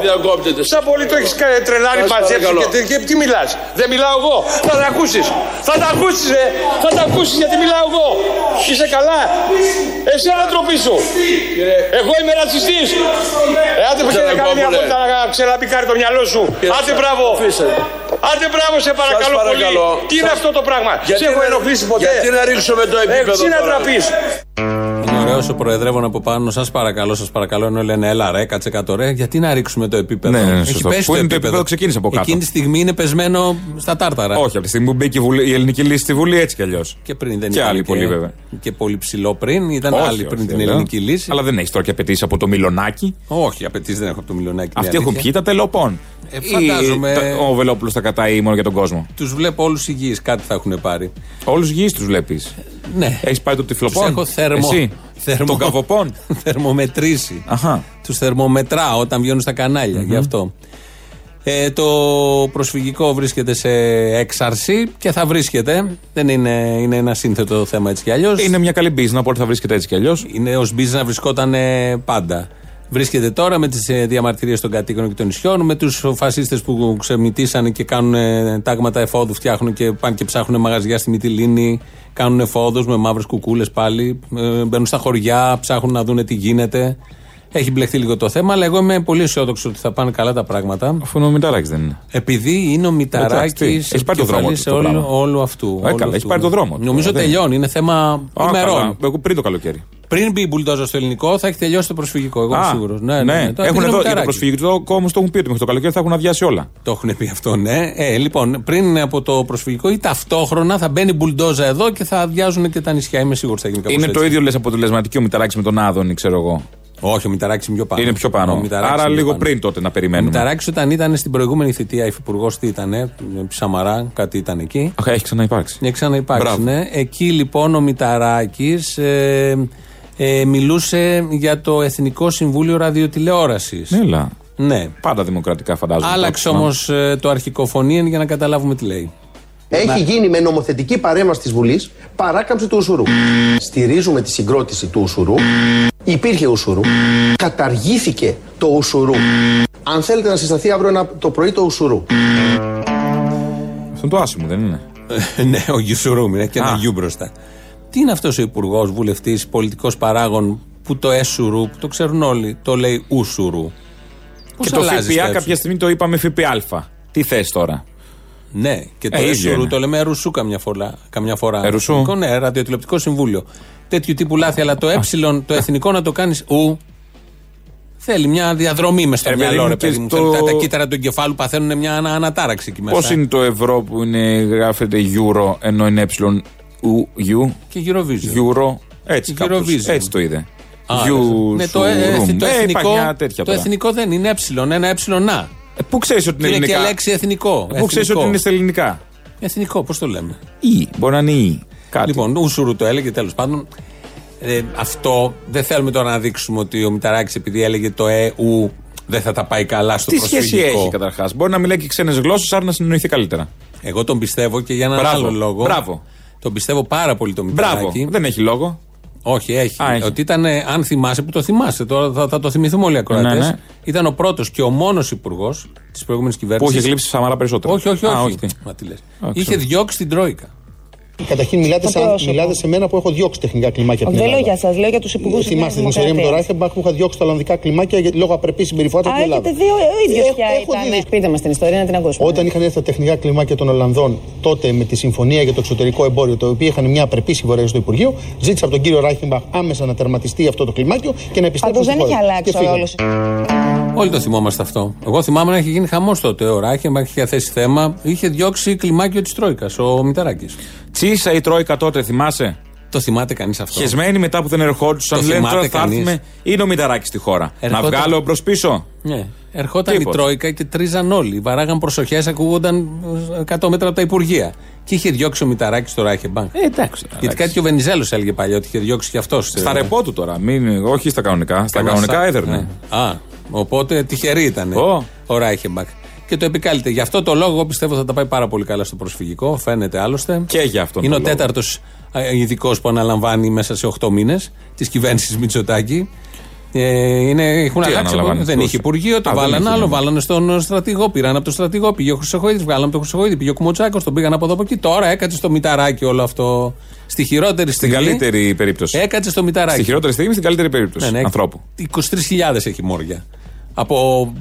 [SPEAKER 1] Σαν πολύ το έχεις κα- τρελάρει μαζέψε και, τε- και τι μιλάς. Δεν μιλάω εγώ. Θα τα ακούσεις. Θα τα ακούσεις ρε. Θα τα ακούσεις γιατί μιλάω εγώ. Είσαι καλά. Εσύ να τροπή σου. Εγώ είμαι ρατσιστής. Ε, άντε που θέλει να κάνει μια βόλτα να ξελαμπικάρει το μυαλό σου. Άντε μπράβο. Άντε μπράβο σε παρακαλώ,
[SPEAKER 8] παρακαλώ.
[SPEAKER 1] πολύ. Τι είναι
[SPEAKER 8] Σας-
[SPEAKER 1] αυτό το πράγμα;
[SPEAKER 8] Γιατί
[SPEAKER 1] Σε έχω
[SPEAKER 8] να-
[SPEAKER 1] ενοχλήσει ποτέ;
[SPEAKER 8] γιατί να ρίξουμε το επίπεδο
[SPEAKER 1] Εσύ να
[SPEAKER 8] τώρα;
[SPEAKER 1] Τραπείς.
[SPEAKER 5] Είναι ωραίος ο προεδρεύων από πάνω. Σας παρακαλώ, σας παρακαλώ. Ενώ λένε, έλα ρε, κάτσε κάτω ρε. Γιατί να ρίξουμε το επίπεδο;
[SPEAKER 6] Ναι, ναι,
[SPEAKER 5] Έχει
[SPEAKER 6] σωστό.
[SPEAKER 5] πέσει
[SPEAKER 6] Πού είναι το επίπεδο, ξεκίνησε από κάτω.
[SPEAKER 5] Εκείνη τη στιγμή είναι πεσμένο στα τάρταρα.
[SPEAKER 6] Όχι, από τη στιγμή που μπήκε η, Βουλή- η ελληνική λύση στη Βουλή έτσι κι αλλιώς.
[SPEAKER 5] Και πριν δεν
[SPEAKER 6] Και
[SPEAKER 5] ήταν
[SPEAKER 6] άλλοι πολύ, βέβαια.
[SPEAKER 5] Και πολύ ψηλό πριν. Ήταν
[SPEAKER 6] Όχι,
[SPEAKER 5] άλλοι
[SPEAKER 6] όχι,
[SPEAKER 5] πριν την
[SPEAKER 6] βέβαια.
[SPEAKER 5] ελληνική λύση.
[SPEAKER 6] Αλλά δεν έχει τώρα και απαιτήσει από το μιλονάκι.
[SPEAKER 5] Όχι, απαιτήσει δεν έχω από το μιλιονάκι.
[SPEAKER 6] Αυτοί έχουν πιει τα τελοπών.
[SPEAKER 5] Ε, φαντάζομαι-
[SPEAKER 6] Ή τα- Ο Βελόπουλος τα κατάει μόνο για τον κόσμο.
[SPEAKER 5] Τους βλέπω όλους υγιείς, κάτι θα έχουν πάρει.
[SPEAKER 6] Όλους γη τους βλέπεις.
[SPEAKER 5] Ναι.
[SPEAKER 6] Έχεις πάει το
[SPEAKER 5] Τους
[SPEAKER 6] τυφλοπών;
[SPEAKER 5] έχω θερμο...
[SPEAKER 6] Εσύ;
[SPEAKER 5] θερμο-
[SPEAKER 6] Τον καβοπών;
[SPEAKER 5] θερμομετρήσει.
[SPEAKER 6] Αχα.
[SPEAKER 5] Τους θερμομετράω όταν βγαίνουν στα καναλια Γι' αυτό. Ε, το προσφυγικό βρίσκεται σε έξαρση και θα βρίσκεται. Δεν είναι, είναι ένα σύνθετο θέμα έτσι κι αλλιώς.
[SPEAKER 6] Είναι μια καλή business, οπότε θα βρίσκεται έτσι κι αλλιώς.
[SPEAKER 5] Είναι ως business να βρισκόταν ε, πάντα. Βρίσκεται τώρα με τις διαμαρτυρίες των κατοίκων και των νησιών, με τους φασίστες που ξεμητήσανε και κάνουν ε, τάγματα εφόδου, φτιάχνουν και πάνε και ψάχνουν μαγαζιά στη Μυτιλίνη, κάνουν εφόδου με μαύρες κουκούλες πάλι. ε, μπαίνουν στα χωριά, ψάχνουν να δουν τι γίνεται. Έχει μπλεχθεί λίγο το θέμα, αλλά εγώ είμαι πολύ αισιόδοξο ότι θα πάνε καλά τα πράγματα.
[SPEAKER 6] Αφού είναι ο Μηταράκης δεν είναι.
[SPEAKER 5] Επειδή είναι ο
[SPEAKER 6] Εντάξει, τι,
[SPEAKER 5] Μηταράκη
[SPEAKER 6] έχει πάρει το δρόμο του το
[SPEAKER 5] όλου,
[SPEAKER 6] πράγμα.
[SPEAKER 5] όλου αυτού.
[SPEAKER 6] Ε,
[SPEAKER 5] όλου
[SPEAKER 6] καλά, έχει
[SPEAKER 5] αυτού.
[SPEAKER 6] πάρει το δρόμο του.
[SPEAKER 5] Νομίζω
[SPEAKER 6] Δεν-
[SPEAKER 5] τελειώνει, είναι θέμα
[SPEAKER 6] Α,
[SPEAKER 5] ημερών.
[SPEAKER 6] καλά. Εγώ πριν το καλοκαίρι.
[SPEAKER 5] Πριν μπει η μπουλντόζα στο ελληνικό, θα έχει τελειώσει το προσφυγικό. Εγώ είμαι
[SPEAKER 6] Α,
[SPEAKER 5] σίγουρος. Ναι, ναι, ναι. Το
[SPEAKER 6] Έχουν
[SPEAKER 5] επειδή είναι
[SPEAKER 6] εδώ, για το
[SPEAKER 5] Μηταράκης.
[SPEAKER 6] προσφυγικό όμω το έχουν πει ότι μέχρι το καλοκαίρι θα έχουν αδειάσει όλα.
[SPEAKER 5] Το έχουν πει αυτό, ναι. Ε, λοιπόν, πριν από το προσφυγικό ή ταυτόχρονα θα μπαίνει η μπουλντόζα εδώ και θα αδειάζουν και τα νησιά. Είμαι σίγουρος θα γίνει κάπως
[SPEAKER 6] Είναι
[SPEAKER 5] έτσι.
[SPEAKER 6] το ίδιο λες αποτελεσματική ο Μηταράκης με τον Άδωνη, ξέρω εγώ.
[SPEAKER 5] Όχι, ο Μηταράκης είναι πιο πάνω.
[SPEAKER 6] Είναι πιο
[SPEAKER 5] Ο
[SPEAKER 6] πάνω.
[SPEAKER 5] Μηταράκης
[SPEAKER 6] Άρα
[SPEAKER 5] είναι πιο
[SPEAKER 6] λίγο
[SPEAKER 5] πάνω.
[SPEAKER 6] πριν τότε να
[SPEAKER 5] Ο
[SPEAKER 6] περιμένουμε.
[SPEAKER 5] Μηταράκης όταν ήταν στην προηγούμενη θητεία υφυπουργός, τι ήταν, Σαμαρά, κάτι ήταν εκεί.
[SPEAKER 6] Αχ, έχει ξαναυπάρξει.
[SPEAKER 5] Ναι, ξαναυπάρξει,
[SPEAKER 6] Μπράβο.
[SPEAKER 5] ναι. Εκεί λοιπόν ο Μηταράκης ε, ε, μιλούσε για το Εθνικό Συμβούλιο Ραδιοτηλεόρασης.
[SPEAKER 6] Έλα.
[SPEAKER 5] Ναι.
[SPEAKER 6] Πάντα δημοκρατικά φαντάζομαι.
[SPEAKER 5] Άλλαξε
[SPEAKER 6] το
[SPEAKER 5] όμως
[SPEAKER 6] άκουσμα.
[SPEAKER 5] το αρχικό φωνήεν για να καταλάβουμε τι λέει.
[SPEAKER 9] Έχει γίνει με νομοθετική παρέμβαση της Βουλής παράκαμψη του ουσουρού. Στηρίζουμε τη συγκρότηση του ουσουρού. Υπήρχε ουσουρού. Καταργήθηκε το ουσουρού. Αν θέλετε να συσταθεί αύριο ένα, το πρωί το ουσουρού.
[SPEAKER 6] Αυτό είναι το άσημο, δεν είναι;
[SPEAKER 5] ναι, ο Γιουσουρούμ είναι και ένα
[SPEAKER 6] Α.
[SPEAKER 5] γιου μπροστά. Τι είναι αυτός ο υπουργός, βουλευτής, πολιτικός παράγων που το έσουρου, που το ξέρουν όλοι, το λέει ουσουρού. Πώς
[SPEAKER 6] Και το
[SPEAKER 5] αλλάζεις
[SPEAKER 6] ΦΠΑ
[SPEAKER 5] σκέψη;
[SPEAKER 6] κάποια στιγμή το είπαμε ΦΠΑ. Τι θες τώρα;
[SPEAKER 5] Ναι, και το
[SPEAKER 6] Ε, ίδιο
[SPEAKER 5] έσουρου
[SPEAKER 6] είναι.
[SPEAKER 5] το λέμε ερουσού καμιά φορά. Καμιά φορά.
[SPEAKER 6] Ερουσού.
[SPEAKER 5] Εθνικό, Ναι, ραδιοτηλεοπτικό συμβούλιο. Τέτοιου τύπου λάθη, αλλά το ε, το εθνικό να το κάνεις ου. Θέλει μια διαδρομή μες στο
[SPEAKER 6] Ε, παιδί
[SPEAKER 5] μυαλό,
[SPEAKER 6] μου,
[SPEAKER 5] ρε
[SPEAKER 6] και
[SPEAKER 5] παιδί μου.
[SPEAKER 6] στο-
[SPEAKER 5] Θέλει Τα, τα κύτταρα του εγκεφάλου παθαίνουν μια ανα, ανατάραξη εκεί μέσα.
[SPEAKER 6] Πώς είναι το ευρώ που είναι, γράφεται euro ενώ είναι ε ου, γιου,
[SPEAKER 5] Και Eurovision.
[SPEAKER 6] euro. Έτσι,
[SPEAKER 5] Η
[SPEAKER 6] κάπως,
[SPEAKER 5] Eurovision.
[SPEAKER 6] έτσι το είδε.
[SPEAKER 5] Α,
[SPEAKER 6] Γιου,
[SPEAKER 5] ναι, το, ε, ε,
[SPEAKER 6] σουρούμ.
[SPEAKER 5] το
[SPEAKER 6] Ε,
[SPEAKER 5] εθνικό,
[SPEAKER 6] υπάρχει μια τέτοια
[SPEAKER 5] το
[SPEAKER 6] τώρα.
[SPEAKER 5] εθνικό δεν είναι ε, ένα ε να.
[SPEAKER 6] Ε, Πού ξέρεις ότι
[SPEAKER 5] Και
[SPEAKER 6] είναι
[SPEAKER 5] είναι και
[SPEAKER 6] ελληνικά;
[SPEAKER 5] λέξη εθνικό.
[SPEAKER 6] Πού ξέρεις
[SPEAKER 5] Εθνικό.
[SPEAKER 6] ότι είναι στα ελληνικά;
[SPEAKER 5] Εθνικό, πώς το λέμε;
[SPEAKER 6] Ή, μπορεί να είναι ή. Κάτι.
[SPEAKER 5] Λοιπόν, Ούσουρου το έλεγε τέλος πάντων. Ε, αυτό δεν θέλουμε τώρα να δείξουμε ότι ο Μηταράκης επειδή έλεγε το ε, ου, δεν θα τα πάει καλά στο
[SPEAKER 6] Τι σχέση
[SPEAKER 5] προσφυγικό.
[SPEAKER 6] έχει καταρχάς; Μπορεί να μιλάει και ξένες γλώσσες, άρα να συνεννοηθεί καλύτερα.
[SPEAKER 5] Εγώ τον πιστεύω και για έναν
[SPEAKER 6] Μπράβο.
[SPEAKER 5] άλλο λόγο.
[SPEAKER 6] Μπράβο.
[SPEAKER 5] Τον πιστεύω πάρα πολύ τον
[SPEAKER 6] Μπράβο.
[SPEAKER 5] Μηταράκη.
[SPEAKER 6] Δεν έχει λόγο.
[SPEAKER 5] Όχι, έχει.
[SPEAKER 6] Α, έχει.
[SPEAKER 5] Ότι ήταν, ε, αν θυμάσαι, που το θυμάσαι, τώρα θα, θα το θυμηθούμε όλοι οι ακροατές.
[SPEAKER 6] Ναι, ναι.
[SPEAKER 5] Ήταν ο πρώτος και ο μόνος υπουργός της προηγούμενης κυβέρνηση.
[SPEAKER 6] Που είχε γλύψει Σαμαρά περισσότερο.
[SPEAKER 5] Όχι, όχι,
[SPEAKER 6] Α,
[SPEAKER 5] όχι.
[SPEAKER 6] τι.
[SPEAKER 5] Μα τι λες.
[SPEAKER 6] Α,
[SPEAKER 5] Είχε
[SPEAKER 6] ξέρω.
[SPEAKER 5] διώξει την Τρόικα.
[SPEAKER 9] Καταρχήν μιλάτε, σαν,
[SPEAKER 10] πρόσωπο.
[SPEAKER 9] μιλάτε σε μένα που έχω διώξει τεχνικά κλιμάκια από την
[SPEAKER 10] Δεν λέω
[SPEAKER 9] Ελλάδα.
[SPEAKER 10] για σας, λέω για τους υπουργούς της
[SPEAKER 9] Θυμάστε την ιστορία με τον Ράιχεμπαχ που είχα διώξει τα Ολλανδικά κλιμάκια για- λόγω απρεπής συμπεριφοράς
[SPEAKER 10] Α,
[SPEAKER 9] από την Ελλάδα.
[SPEAKER 10] έχετε δύο, ο ίδιος
[SPEAKER 9] Έχω-
[SPEAKER 10] πια
[SPEAKER 9] έχω
[SPEAKER 10] ήταν.
[SPEAKER 9] δει.
[SPEAKER 10] Πείτε μας την ιστορία να την ακούσουμε.
[SPEAKER 9] Όταν είχαν έρθει τα τεχνικά κλιμάκια των Ολλανδών τότε με τη συμφωνία για το εξωτερικό εμπόριο, το οποίο είχαν μια απρεπή συμπορία στο Υπουργείο, ζήτησα από τον κύριο Ράιχεμπαχ άμεσα να τερματιστεί αυτό το κλιμάκιο και να επιστρέψει.
[SPEAKER 10] Πάντως δεν έχει αλλάξει όλος.
[SPEAKER 5] Όλοι το θυμόμαστε αυτό. Εγώ θυμάμαι να έχει γίνει χαμός τότε. Ο Ράχεμπαχ είχε θέσει θέμα. Είχε διώξει κλιμάκιο της Τρόικας, ο Μηταράκης.
[SPEAKER 6] Τσίσα η Τρόικα τότε, θυμάσαι;
[SPEAKER 5] Το θυμάται κανείς αυτό.
[SPEAKER 6] Χεσμένοι μετά που δεν ερχόντουσαν,
[SPEAKER 5] Το
[SPEAKER 6] λένε
[SPEAKER 5] θυμάται
[SPEAKER 6] τώρα θα
[SPEAKER 5] κανείς.
[SPEAKER 6] έρθουμε. Είναι ο Μηταράκη στη χώρα.
[SPEAKER 5] Ερχόταν-
[SPEAKER 6] Να βγάλω προ πίσω.
[SPEAKER 5] Ναι. Ερχόταν
[SPEAKER 6] Τίποτα.
[SPEAKER 5] η Τρόικα και τρίζαν όλοι. Βαράγαν προσοχές, ακούγονταν ε, 100 μέτρα από τα Υπουργεία. Και είχε διώξει ο Μηταράκης στο Ράχεμπαχ.
[SPEAKER 6] Ε, εντάξει.
[SPEAKER 5] Γιατί κάτι και ο Βενιζέλος έλεγε παλιά ότι είχε διώξει και αυτός.
[SPEAKER 6] Στα ρεπό του τώρα. Μην, όχι στα κανονικά. Στα κανονικά έδερνε.
[SPEAKER 5] Α, οπότε τυχερή ήταν
[SPEAKER 6] Ω.
[SPEAKER 5] ο Ράιχεμπαχ. Και το επικάλυτε. Γι' αυτό το λόγο εγώ πιστεύω θα τα πάει πάρα πολύ καλά στο προσφυγικό. Φαίνεται άλλωστε.
[SPEAKER 6] Και για αυτόν
[SPEAKER 5] Είναι ο
[SPEAKER 6] τον λόγο.
[SPEAKER 5] τέταρτος ειδικός που αναλαμβάνει μέσα σε 8 μήνες της κυβέρνησης Μητσοτάκη. Ε, είναι, έχουν
[SPEAKER 6] Τι
[SPEAKER 5] αλλάξει.
[SPEAKER 6] αναλαμβάνεις,
[SPEAKER 5] Δεν
[SPEAKER 6] πώς;
[SPEAKER 5] είχε υπουργείο, το
[SPEAKER 6] Α, δεν
[SPEAKER 5] βάλαν
[SPEAKER 6] είχε,
[SPEAKER 5] άλλο.
[SPEAKER 6] ναι.
[SPEAKER 5] Βάλανε στον στρατηγό, πήραν από τον στρατηγό. Πήγε ο Χρυσοχοίδης, βγάλαν από τον Χρυσοχοίδη. Πήγε ο Κουμοτσάκος, τον πήγαν από εδώ από εκεί. Τώρα έκατσε στο μηταράκι όλο αυτό. Στη χειρότερη
[SPEAKER 6] Στην
[SPEAKER 5] στιγμή.
[SPEAKER 6] καλύτερη περίπτωση.
[SPEAKER 5] Έκατσε στο μηταράκι.
[SPEAKER 6] Στη χειρότερη στιγμή, στην καλύτερη περίπτωση.
[SPEAKER 5] Ναι, ναι,
[SPEAKER 6] Ανθρώπου.
[SPEAKER 5] 23.000 έχει μόρια. Από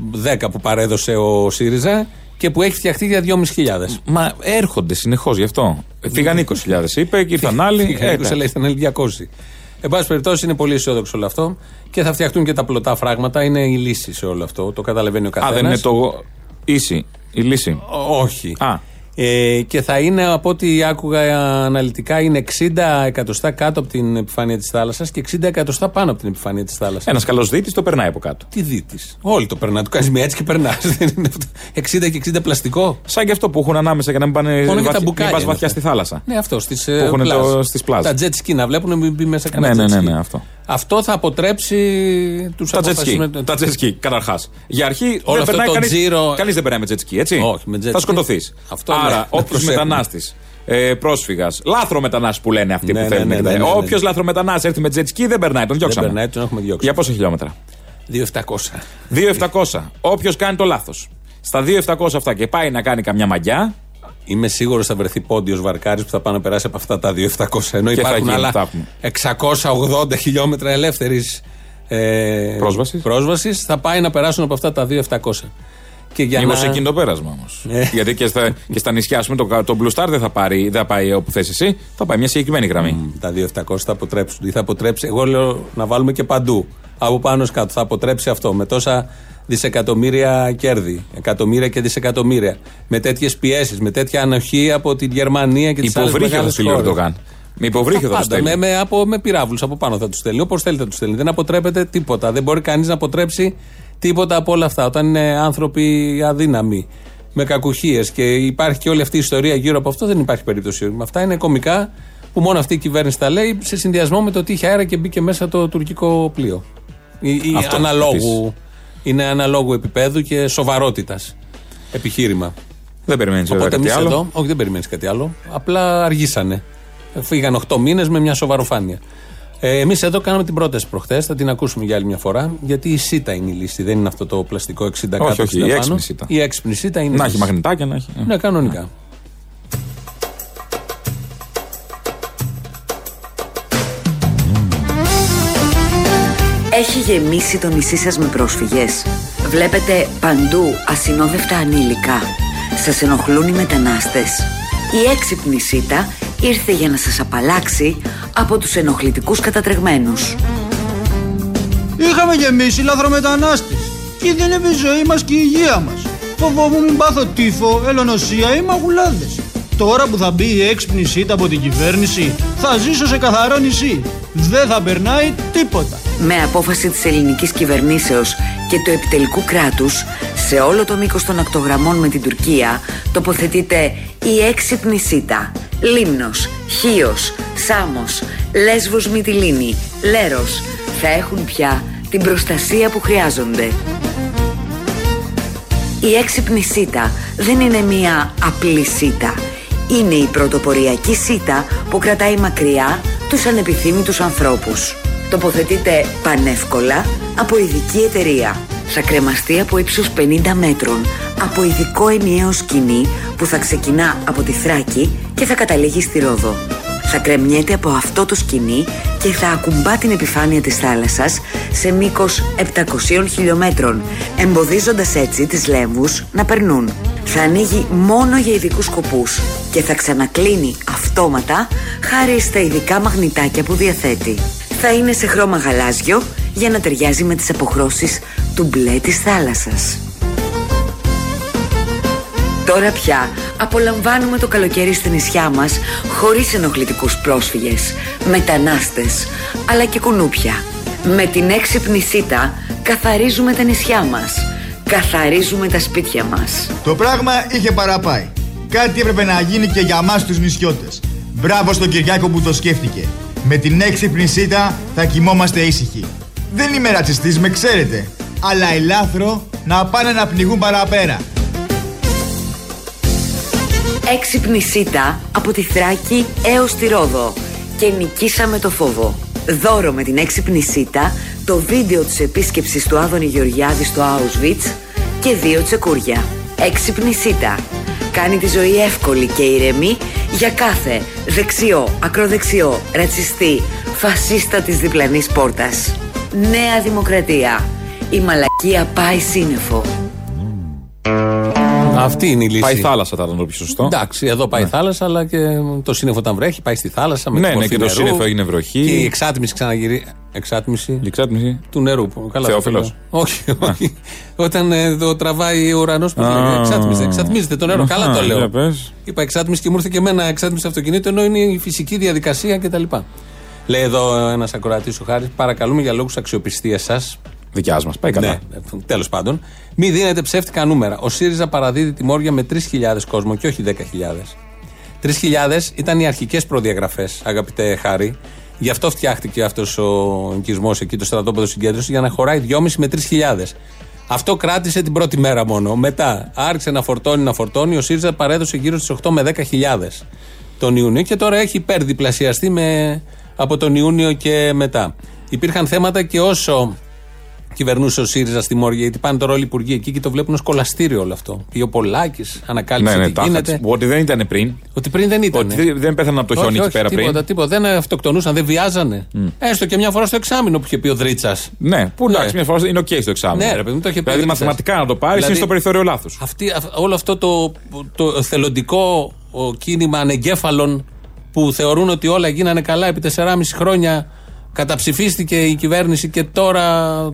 [SPEAKER 5] 10 που παρέδωσε ο ΣΥΡΙΖΑ και που έχει φτιαχτεί για 2.500.
[SPEAKER 6] Μα έρχονται συνεχώς γι' αυτό. Φύγαν 20.000 είπε και ήρθαν άλλοι.
[SPEAKER 5] Φύγανε,
[SPEAKER 6] Ε,
[SPEAKER 5] 20,
[SPEAKER 6] ναι.
[SPEAKER 5] αλλά ήταν άλλοι 200. Εν πάση περιπτώσει είναι πολύ αισιόδοξο όλο αυτό και θα φτιαχτούν και τα πλωτά φράγματα. Είναι η λύση σε όλο αυτό. Το καταλαβαίνει ο
[SPEAKER 6] Α,
[SPEAKER 5] καθένας.
[SPEAKER 6] δεν είναι το ίση η λύση.
[SPEAKER 5] Όχι.
[SPEAKER 6] Α.
[SPEAKER 5] Ε, και θα είναι από ό,τι άκουγα αναλυτικά είναι 60 εκατοστά κάτω από την επιφάνεια της θάλασσας και 60 εκατοστά πάνω από την επιφάνεια της θάλασσας.
[SPEAKER 6] Ένας καλός δίτης το περνάει από κάτω.
[SPEAKER 5] Τι δίτης. Όλοι το περνάνε. Του κάνεις μία έτσι και περνάς. 60 και 60 πλαστικό.
[SPEAKER 6] Σαν και αυτό που έχουν ανάμεσα για να μην πάνε
[SPEAKER 5] Μόνο για τα
[SPEAKER 6] βαθιά-
[SPEAKER 5] μπουκάλια
[SPEAKER 6] μην πας
[SPEAKER 5] είναι
[SPEAKER 6] βαθιά
[SPEAKER 5] αυτά.
[SPEAKER 6] στη θάλασσα.
[SPEAKER 5] Ναι, αυτό στις
[SPEAKER 6] Που έχουν το- στις πλάζ.
[SPEAKER 5] Τα jet ski να βλέπουν μην μπει μέσα
[SPEAKER 6] Ναι,
[SPEAKER 5] κανένα
[SPEAKER 6] ναι,
[SPEAKER 5] jet
[SPEAKER 6] ναι,
[SPEAKER 5] ski.
[SPEAKER 6] ναι, αυτό.
[SPEAKER 5] Αυτό θα αποτρέψει τους
[SPEAKER 6] Τα jet ski. Τα jet ski, καταρχάς. Για αρχή
[SPEAKER 5] Όλο
[SPEAKER 6] δεν
[SPEAKER 5] αυτό
[SPEAKER 6] περνάει
[SPEAKER 5] το
[SPEAKER 6] κανείς,
[SPEAKER 5] τζίρο-
[SPEAKER 6] κανείς δεν περνάει με jet ski, έτσι;
[SPEAKER 5] Όχι, με jet
[SPEAKER 6] Θα
[SPEAKER 5] ski.
[SPEAKER 6] σκοτωθείς.
[SPEAKER 5] Αυτό ναι,
[SPEAKER 6] Άρα,
[SPEAKER 5] να
[SPEAKER 6] όποιος
[SPEAKER 5] προσέχουμε.
[SPEAKER 6] μετανάστης, ε, πρόσφυγας, λάθρο μετανάστη που λένε αυτοί
[SPEAKER 5] Ναι,
[SPEAKER 6] που
[SPEAKER 5] ναι,
[SPEAKER 6] θέλουν.
[SPEAKER 5] ναι, ναι, ναι, ναι.
[SPEAKER 6] Όποιος λάθρο μετανάστης έρθει με jet ski δεν περνάει, τον διώξαμε.
[SPEAKER 5] περνάει, τον έχουμε διώξει.
[SPEAKER 6] Για πόσα χιλιόμετρα;
[SPEAKER 5] 2.700.
[SPEAKER 6] 2.700. Όποιος κάνει το λάθος. Στα 2.700 αυτά και πάει να κάνει καμιά μαγιά,
[SPEAKER 5] Είμαι σίγουρος θα βρεθεί πόντιος βαρκάρης που θα πάει να περάσει από αυτά τα 2.700. Ενώ
[SPEAKER 6] Και θα
[SPEAKER 5] υπάρχουν
[SPEAKER 6] γίνει,
[SPEAKER 5] άλλα
[SPEAKER 6] θα έχουμε.
[SPEAKER 5] 680 χιλιόμετρα ελεύθερης ε,
[SPEAKER 6] Πρόσβασης.
[SPEAKER 5] πρόσβασης, θα πάει να περάσουν από αυτά τα 2.700. Και για
[SPEAKER 6] Μήπως
[SPEAKER 5] να...
[SPEAKER 6] εκείνο το πέρασμα όμως.
[SPEAKER 5] Ε.
[SPEAKER 6] Γιατί και στα, και στα νησιά, ας πούμε, το, το Blue Star δεν θα, πάρει, δεν θα πάει όπου θες εσύ, θα πάει μια συγκεκριμένη γραμμή.
[SPEAKER 5] Τα 2.700 θα αποτρέψουν. Ή θα αποτρέψει, εγώ λέω να βάλουμε και παντού. Από πάνω ως κάτω. Θα αποτρέψει αυτό. Με τόσα δισεκατομμύρια κέρδη. Εκατομμύρια και δισεκατομμύρια. Με τέτοιες πιέσεις, με τέτοια ανοχή από την Γερμανία και τις άλλες
[SPEAKER 6] Υποβρύχιο θα
[SPEAKER 5] μεγάλες
[SPEAKER 6] στείλει ο
[SPEAKER 5] χώρες.
[SPEAKER 6] Ερντογάν. Με υποβρύχιο θα το
[SPEAKER 5] Πάντα,
[SPEAKER 6] στείλει.
[SPEAKER 5] με, με, από, με πυράβλους από πάνω θα τους στέλνει. Όπως θέλει θα τους στέλνει. Δεν αποτρέπεται τίποτα. Δεν μπορεί κανείς να αποτρέψει τίποτα από όλα αυτά. Όταν είναι άνθρωποι αδύναμοι, με κακουχίες και υπάρχει και όλη αυτή η ιστορία γύρω από αυτό, δεν υπάρχει περίπτωση. Με αυτά είναι κομικά που μόνο αυτή η κυβέρνηση τα λέει σε συνδυασμό με το ότι είχε αέρα και μπήκε μέσα το τουρκικό πλοίο. Η, η
[SPEAKER 6] Αυτό,
[SPEAKER 5] αναλόγου, είναι αναλόγου επίπεδου και σοβαρότητας επιχείρημα.
[SPEAKER 6] Δεν περιμένεις βέβαια
[SPEAKER 5] Οπότε
[SPEAKER 6] κάτι
[SPEAKER 5] εμείς
[SPEAKER 6] άλλο.
[SPEAKER 5] εδώ, όχι δεν περιμένεις κάτι άλλο. Απλά αργήσανε. Φύγαν 8 μήνες με μια σοβαροφάνεια. Ε, Εμείς εδώ κάναμε την πρόταση προχθές, θα την ακούσουμε για άλλη μια φορά. Γιατί η ΣΥΤΑ είναι η λύση, δεν είναι αυτό το πλαστικό 60 κάτω.
[SPEAKER 6] όχι,
[SPEAKER 5] 60
[SPEAKER 6] η
[SPEAKER 5] πάνω.
[SPEAKER 6] έξυπνη ΣΥΤΑ.
[SPEAKER 5] Η έξυπνη ΣΥΤΑ είναι. η
[SPEAKER 6] Να έχει
[SPEAKER 5] λύση.
[SPEAKER 6] μαγνητάκια, να έχει.
[SPEAKER 5] Ναι, κανονικά.
[SPEAKER 11] Έχει γεμίσει το νησί σας με πρόσφυγες. Βλέπετε παντού ασυνόδευτα ανήλικα. Σας ενοχλούν οι μετανάστες. Η έξυπνη σίτα ήρθε για να σας απαλλάξει από τους ενοχλητικούς κατατρεγμένους.
[SPEAKER 12] Είχαμε γεμίσει λαθρομετανάστες. Κινδυνεύει η ζωή μας και η υγεία μας. Φοβόμουν μην πάθω τύφο, ελονοσία ή μαγουλάδες. Τώρα που θα μπει η έξυπνη σίτα από την κυβέρνηση, θα ζήσω σε καθαρό νησί. Δεν θα περνάει τίποτα.
[SPEAKER 11] Με απόφαση της ελληνικής κυβερνήσεως και του επιτελικού κράτους, σε όλο το μήκος των ακτογραμμών με την Τουρκία, τοποθετείται η έξυπνη σίτα. Λίμνος, Χίος, Σάμος, Λέσβος Μυτιλίνη, Λέρος θα έχουν πια την προστασία που χρειάζονται. Η έξυπνη σίτα δεν είναι μία απλή σίτα. Είναι η πρωτοποριακή σίτα που κρατάει μακριά τους ανεπιθύμητους ανθρώπους. Τοποθετείται πανεύκολα από ειδική εταιρεία. Θα κρεμαστεί από ύψος 50 μέτρων από ειδικό ενιαίο σκηνή που θα ξεκινά από τη Θράκη και θα καταλήγει στη Ρόδο. Θα κρεμιέται από αυτό το σκηνή και θα ακουμπά την επιφάνεια της θάλασσας σε μήκος 700 χιλιόμετρων, εμποδίζοντας έτσι τις λέμβους να περνούν. Θα ανοίγει μόνο για ειδικούς σκοπούς και θα ξανακλίνει αυτόματα χάρη στα ειδικά μαγνητάκια που διαθέτει. Θα είναι σε χρώμα γαλάζιο για να ταιριάζει με τις αποχρώσεις του μπλε της θάλασσας. Τώρα πια απολαμβάνουμε το καλοκαίρι στα νησιά μας χωρίς ενοχλητικούς πρόσφυγες, μετανάστες, αλλά και κουνούπια. Με την έξυπνη σίτα καθαρίζουμε τα νησιά μας, καθαρίζουμε τα σπίτια μας.
[SPEAKER 12] Το πράγμα είχε παραπάει. Κάτι έπρεπε να γίνει και για μας τους νησιώτες. Μπράβο στον Κυριάκο που το σκέφτηκε. Με την έξυπνη σίτα θα κοιμόμαστε ήσυχοι. Δεν είμαι ρατσιστής, με ξέρετε. Αλλά ελάθρο να πάνε να πνιγούν παραπέρα.
[SPEAKER 11] Έξυπνη σίτα από τη Θράκη έως τη Ρόδο. Και νικήσαμε το φόβο. Δώρο με την έξυπνη σίτα, το βίντεο της επίσκεψης του Άδωνη Γεωργιάδης στο Auschwitz και δύο τσεκούρια. Έξυπνη σίτα. Κάνει τη ζωή εύκολη και ηρεμή για κάθε δεξιό, ακροδεξιό, ρατσιστή, φασίστα της διπλανής πόρτας. Νέα Δημοκρατία. Η μαλακία πάει σύννεφο.
[SPEAKER 5] Αυτή είναι η λύση.
[SPEAKER 6] Πάει θάλασσα θα ήταν το πιο σωστό.
[SPEAKER 5] Εντάξει, εδώ πάει η θάλασσα, αλλά και το σύννεφο όταν βρέχει, πάει στη θάλασσα. Με
[SPEAKER 6] Ναι,
[SPEAKER 5] τη
[SPEAKER 6] ναι,
[SPEAKER 5] μορφή
[SPEAKER 6] και το
[SPEAKER 5] νερού.
[SPEAKER 6] σύννεφο έγινε βροχή.
[SPEAKER 5] Και η εξάτμιση ξαναγυρί. Εξάτμιση
[SPEAKER 6] Η εξάτμιση.
[SPEAKER 5] του νερού. που- Καλά,
[SPEAKER 6] Θεόφιλος.
[SPEAKER 5] το λέω. Όχι, όχι. Όταν ε, το τραβάει ο ουρανός.
[SPEAKER 6] Α.
[SPEAKER 5] Εξάτμιζε, εξατμίζεται το νερό. Καλά
[SPEAKER 6] Αχα,
[SPEAKER 5] το λέω.
[SPEAKER 6] για πες.
[SPEAKER 5] Είπα εξάτμιση και μου ήρθε και εμένα εξάτμιση αυτοκινήτου, ενώ είναι η φυσική διαδικασία κτλ. Λέει εδώ ένας ακροατής ο Χάρης, παρακαλούμε για λόγους αξιοπιστίας σας.
[SPEAKER 6] Δικιά μας. Πάει καλά.
[SPEAKER 5] Ναι, τέλος πάντων. Μην δίνετε ψεύτικα νούμερα. Ο ΣΥΡΙΖΑ παραδίδει τιμόρια με 3.000 κόσμο και όχι 10.000. 3.000 ήταν οι αρχικές προδιαγραφές, αγαπητέ Χάρη. Γι' αυτό φτιάχτηκε αυτός ο οικισμός εκεί, το στρατόπεδο συγκέντρωσης, για να χωράει 2.500 με 3.000. Αυτό κράτησε την πρώτη μέρα μόνο. Μετά άρχισε να φορτώνει, να φορτώνει. Ο ΣΥΡΙΖΑ παρέδωσε γύρω στις 8 με 10.000 τον Ιούνιο και τώρα έχει υπερδιπλασιαστεί με, από τον Ιούνιο και μετά. Υπήρχαν θέματα και όσο κυβερνούσε ο ΣΥΡΙΖΑ στη Μόρια, γιατί πάνε τώρα όλοι οι υπουργοί εκεί και το βλέπουν ως κολαστήριο όλο αυτό. Πήγε ο Πολάκης, ανακάλυψε
[SPEAKER 6] Ναι, ναι,
[SPEAKER 5] τι
[SPEAKER 6] τάχα
[SPEAKER 5] γίνεται.
[SPEAKER 6] της. Ότι δεν ήταν πριν.
[SPEAKER 5] Ότι πριν δεν ήταν.
[SPEAKER 6] Ότι δεν- δεν πέθαναν από το χιόνι
[SPEAKER 5] όχι,
[SPEAKER 6] εκεί πέρα
[SPEAKER 5] όχι, τίποτα,
[SPEAKER 6] πριν.
[SPEAKER 5] Τίποτα, δεν αυτοκτονούσαν, δεν βιάζανε. Έστω και μια φορά στο εξάμεινο που είχε πει ο Δρίτσας.
[SPEAKER 6] Ναι, που εντάξει, μια φορά είναι οκ στο εξάμεινο.
[SPEAKER 5] Ναι, ρε παιδί μου, το είχε πει
[SPEAKER 6] Δηλαδή
[SPEAKER 5] ο Δρίτσας.
[SPEAKER 6] μαθηματικά να το πάρεις
[SPEAKER 5] Δηλαδή,
[SPEAKER 6] είναι στο περιθώριο λάθους.
[SPEAKER 5] Αυτή, αυ- όλο αυτό το, το εθελοντικό ο, κίνημα ανεγκέφαλων που θεωρούν ότι όλα γίνανε καλά επί 4,5 χρόνια. Καταψηφίστηκε η κυβέρνηση και τώρα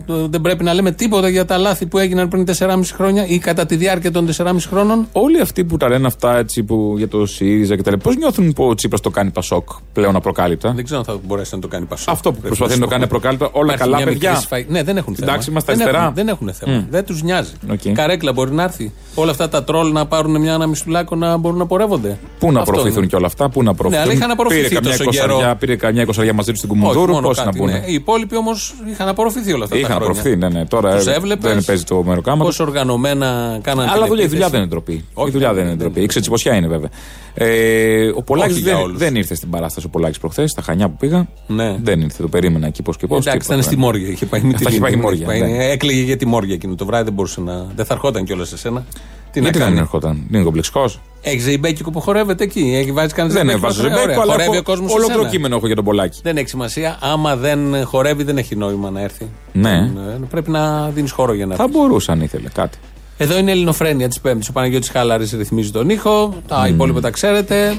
[SPEAKER 5] ε, δεν πρέπει να λέμε τίποτα για τα λάθη που έγιναν πριν 4,5 χρόνια ή κατά τη διάρκεια των 4,5 χρόνων.
[SPEAKER 6] Όλοι αυτοί που τα λένε αυτά έτσι που, για το ΣΥΡΙΖΑ και τα λοιπά, πώς νιώθουν που ο Τσίπρας το κάνει Πασόκ πλέον απροκάλυπτα;
[SPEAKER 5] Δεν ξέρω αν θα μπορέσει να το κάνει Πασόκ.
[SPEAKER 6] Αυτό που
[SPEAKER 5] Πρέπει
[SPEAKER 6] προσπαθεί
[SPEAKER 5] σου
[SPEAKER 6] να το
[SPEAKER 5] πω.
[SPEAKER 6] κάνει απροκάλυπτα, όλα
[SPEAKER 5] Υπάρχει
[SPEAKER 6] καλά,
[SPEAKER 5] μια μικρή
[SPEAKER 6] παιδιά.
[SPEAKER 5] σφαγή. Ναι, δεν έχουν θέμα.
[SPEAKER 6] Εντάξει, είμαστε
[SPEAKER 5] δεν
[SPEAKER 6] αριστερά.
[SPEAKER 5] Έχουν, δεν έχουν θέμα.
[SPEAKER 6] Μμ.
[SPEAKER 5] Δεν τους νοιάζει.
[SPEAKER 6] Οκ.
[SPEAKER 5] Καρέκλα μπορεί να έρθει. Όλα αυτά τα τρολ να πάρουν μια ένα μισθουλάκο να μπορούν να πορεύονται.
[SPEAKER 6] Πού να
[SPEAKER 5] Αυτό
[SPEAKER 6] απορροφηθούν
[SPEAKER 5] είναι.
[SPEAKER 6] και όλα αυτά, πού να απορροφηθούν.
[SPEAKER 5] Ναι, αλλά είχαν απορροφηθεί
[SPEAKER 6] πήρε καμιά,
[SPEAKER 5] τόσο καιρό.
[SPEAKER 6] εικοσαριά, πήρε καμιά εικοσαριά μαζί τους στην
[SPEAKER 5] Όχι,
[SPEAKER 6] Κουμουνδούρου,
[SPEAKER 5] μόνο
[SPEAKER 6] πώ
[SPEAKER 5] κάτι,
[SPEAKER 6] να πούνε.
[SPEAKER 5] ναι. Οι υπόλοιποι όμως είχαν απορροφηθεί όλα αυτά
[SPEAKER 6] Είχαν
[SPEAKER 5] τα χρόνια.
[SPEAKER 6] απορροφηθεί, ναι, ναι. Τώρα
[SPEAKER 5] Τους
[SPEAKER 6] ε,
[SPEAKER 5] έβλεπες,
[SPEAKER 6] δεν παίζει το μεροκάμα.
[SPEAKER 5] Πώς οργανωμένα κάναν
[SPEAKER 6] Αλλά
[SPEAKER 5] την
[SPEAKER 6] δουλειά, η δουλειά
[SPEAKER 5] επίθεση.
[SPEAKER 6] δεν είναι ντροπή.
[SPEAKER 5] Όχι,
[SPEAKER 6] η δουλειά δεν είναι
[SPEAKER 5] δεν
[SPEAKER 6] ντροπή.
[SPEAKER 5] είναι.
[SPEAKER 6] Η ξετσιποσιά είναι βέβαια. Ε, ο Πολάκης
[SPEAKER 5] Όχι για
[SPEAKER 6] δεν,
[SPEAKER 5] όλους.
[SPEAKER 6] δεν ήρθε στην παράσταση ο Πολάκης προχθές, στα χανιά που πήγα.
[SPEAKER 5] Ναι.
[SPEAKER 6] Δεν ήρθε, το περίμενα εκεί πώς και πώς.
[SPEAKER 5] Εντάξει, ήταν στη Μόρια. Είχε πάει, με
[SPEAKER 6] Θα έχει πάει Μόρια, ναι.
[SPEAKER 5] Έκλαιγε για τη Μόρια εκείνο το βράδυ. Δεν μπορούσε να. Δεν θα ερχόταν κιόλας σε σένα. Τι
[SPEAKER 6] Γιατί
[SPEAKER 5] να
[SPEAKER 6] δεν
[SPEAKER 5] κάνει;
[SPEAKER 6] ερχόταν, είναι κομπλεξικός.
[SPEAKER 5] Έχει ζεϊμπέκικο που χορεύεται εκεί. Έχει βάζει κανεί
[SPEAKER 6] Δεν έβαζε ζεμπέκο, αλλά
[SPEAKER 5] χορεύει ο
[SPEAKER 6] έχω
[SPEAKER 5] κόσμο
[SPEAKER 6] ολόκληρο κείμενο έχω για τον Πολάκη.
[SPEAKER 5] Δεν έχει σημασία. Άμα δεν χορεύει, δεν έχει νόημα να έρθει.
[SPEAKER 6] Ναι.
[SPEAKER 5] Ε, Πρέπει να δίνεις χώρο για να έρθεις.
[SPEAKER 6] Θα μπορούσε αν ήθελε κάτι.
[SPEAKER 5] Εδώ είναι η Ελληνοφρένεια της Πέμπτης. Ο Παναγιώτης Χάλαρης ρυθμίζει τον ήχο. Τα υπόλοιπα τα ξέρετε.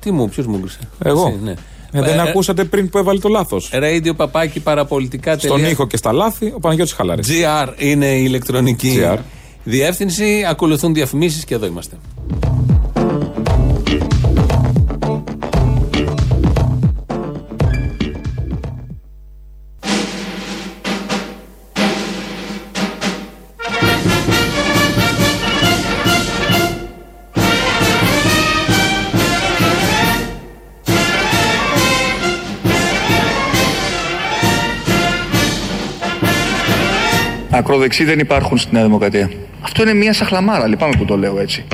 [SPEAKER 5] Τι μου, ποιος μου έγκρισε;
[SPEAKER 6] Εγώ.
[SPEAKER 5] Εσύ, ναι.
[SPEAKER 6] Ε, δεν
[SPEAKER 5] Ε,
[SPEAKER 6] ακούσατε πριν που έβαλε το λάθος.
[SPEAKER 5] Radio παπάκι παραπολιτικά.
[SPEAKER 6] Στον ήχο και στα λάθη, ο Παναγιώτης Χαλάρη.
[SPEAKER 5] GR είναι η ηλεκτρονική
[SPEAKER 6] GR.
[SPEAKER 5] Διεύθυνση. Ακολουθούν διαφημίσεις και εδώ είμαστε.
[SPEAKER 2] Ακροδεξιοί δεν υπάρχουν στη Νέα Δημοκρατία. Αυτό είναι μια σαχλαμάρα, λυπάμαι που το λέω έτσι.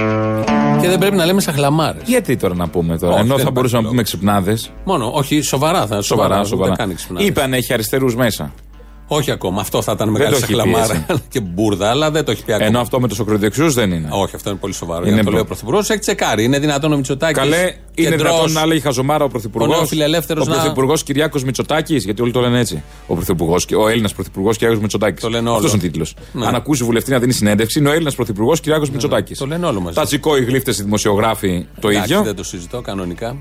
[SPEAKER 5] Και δεν πρέπει να λέμε σαχλαμάρες.
[SPEAKER 6] Γιατί τώρα να πούμε τώρα,
[SPEAKER 5] Όχι,
[SPEAKER 6] ενώ
[SPEAKER 5] δεν
[SPEAKER 6] θα
[SPEAKER 5] υπάρχει
[SPEAKER 6] μπορούσαμε να
[SPEAKER 5] λόγος.
[SPEAKER 6] πούμε ξυπνάδες.
[SPEAKER 5] Μόνο, όχι, σοβαρά θα
[SPEAKER 6] Σοβαρά,
[SPEAKER 5] ούτε
[SPEAKER 6] σοβαρά.
[SPEAKER 5] καν ξυπνάδες.
[SPEAKER 6] Είπε αν έχει αριστερούς μέσα.
[SPEAKER 5] Όχι ακόμα. Αυτό θα ήταν
[SPEAKER 6] Δεν
[SPEAKER 5] μεγάλη
[SPEAKER 6] το έχει πει
[SPEAKER 5] σαχλαμάρα και μπουρδα, αλλά δεν το έχει πει ακόμα.
[SPEAKER 6] Ενώ αυτό με τους ακροδεξιούς δεν είναι.
[SPEAKER 5] Όχι, αυτό είναι πολύ σοβαρό.
[SPEAKER 6] Είναι
[SPEAKER 5] Είναι το
[SPEAKER 6] προ-
[SPEAKER 5] λέει ο Πρωθυπουργός. Έχει τσεκάρει. Είναι δυνατόν ο Μητσοτάκης.
[SPEAKER 6] Καλέ, είναι δυνατόν να λέει χαζομάρα ο Πρωθυπουργός.
[SPEAKER 5] ο νεοφιλελεύθερος
[SPEAKER 6] Ο
[SPEAKER 5] να-
[SPEAKER 6] Πρωθυπουργός Κυριάκος Μητσοτάκης, γιατί όλοι το λένε έτσι. Ο Πρωθυπουργός, ο Έλληνας Πρωθυπουργός Κυριάκος Μητσοτάκης.
[SPEAKER 5] Το λένε όλο.
[SPEAKER 6] Αυτός είναι ο τίτλος.
[SPEAKER 5] Ναι.
[SPEAKER 6] Αν ακούσει βουλευτή να δίνει συνέντευξη, είναι ο Έλληνας Πρωθυπουργός Κυριάκος Μητσοτάκης.
[SPEAKER 5] Το λένε όλο μαζί.
[SPEAKER 6] Τα τσικό οι γλύφτες οι δημοσιογράφοι το
[SPEAKER 5] Εντάξει,
[SPEAKER 6] ίδιο.
[SPEAKER 5] Δεν το συζητώ κανονικά.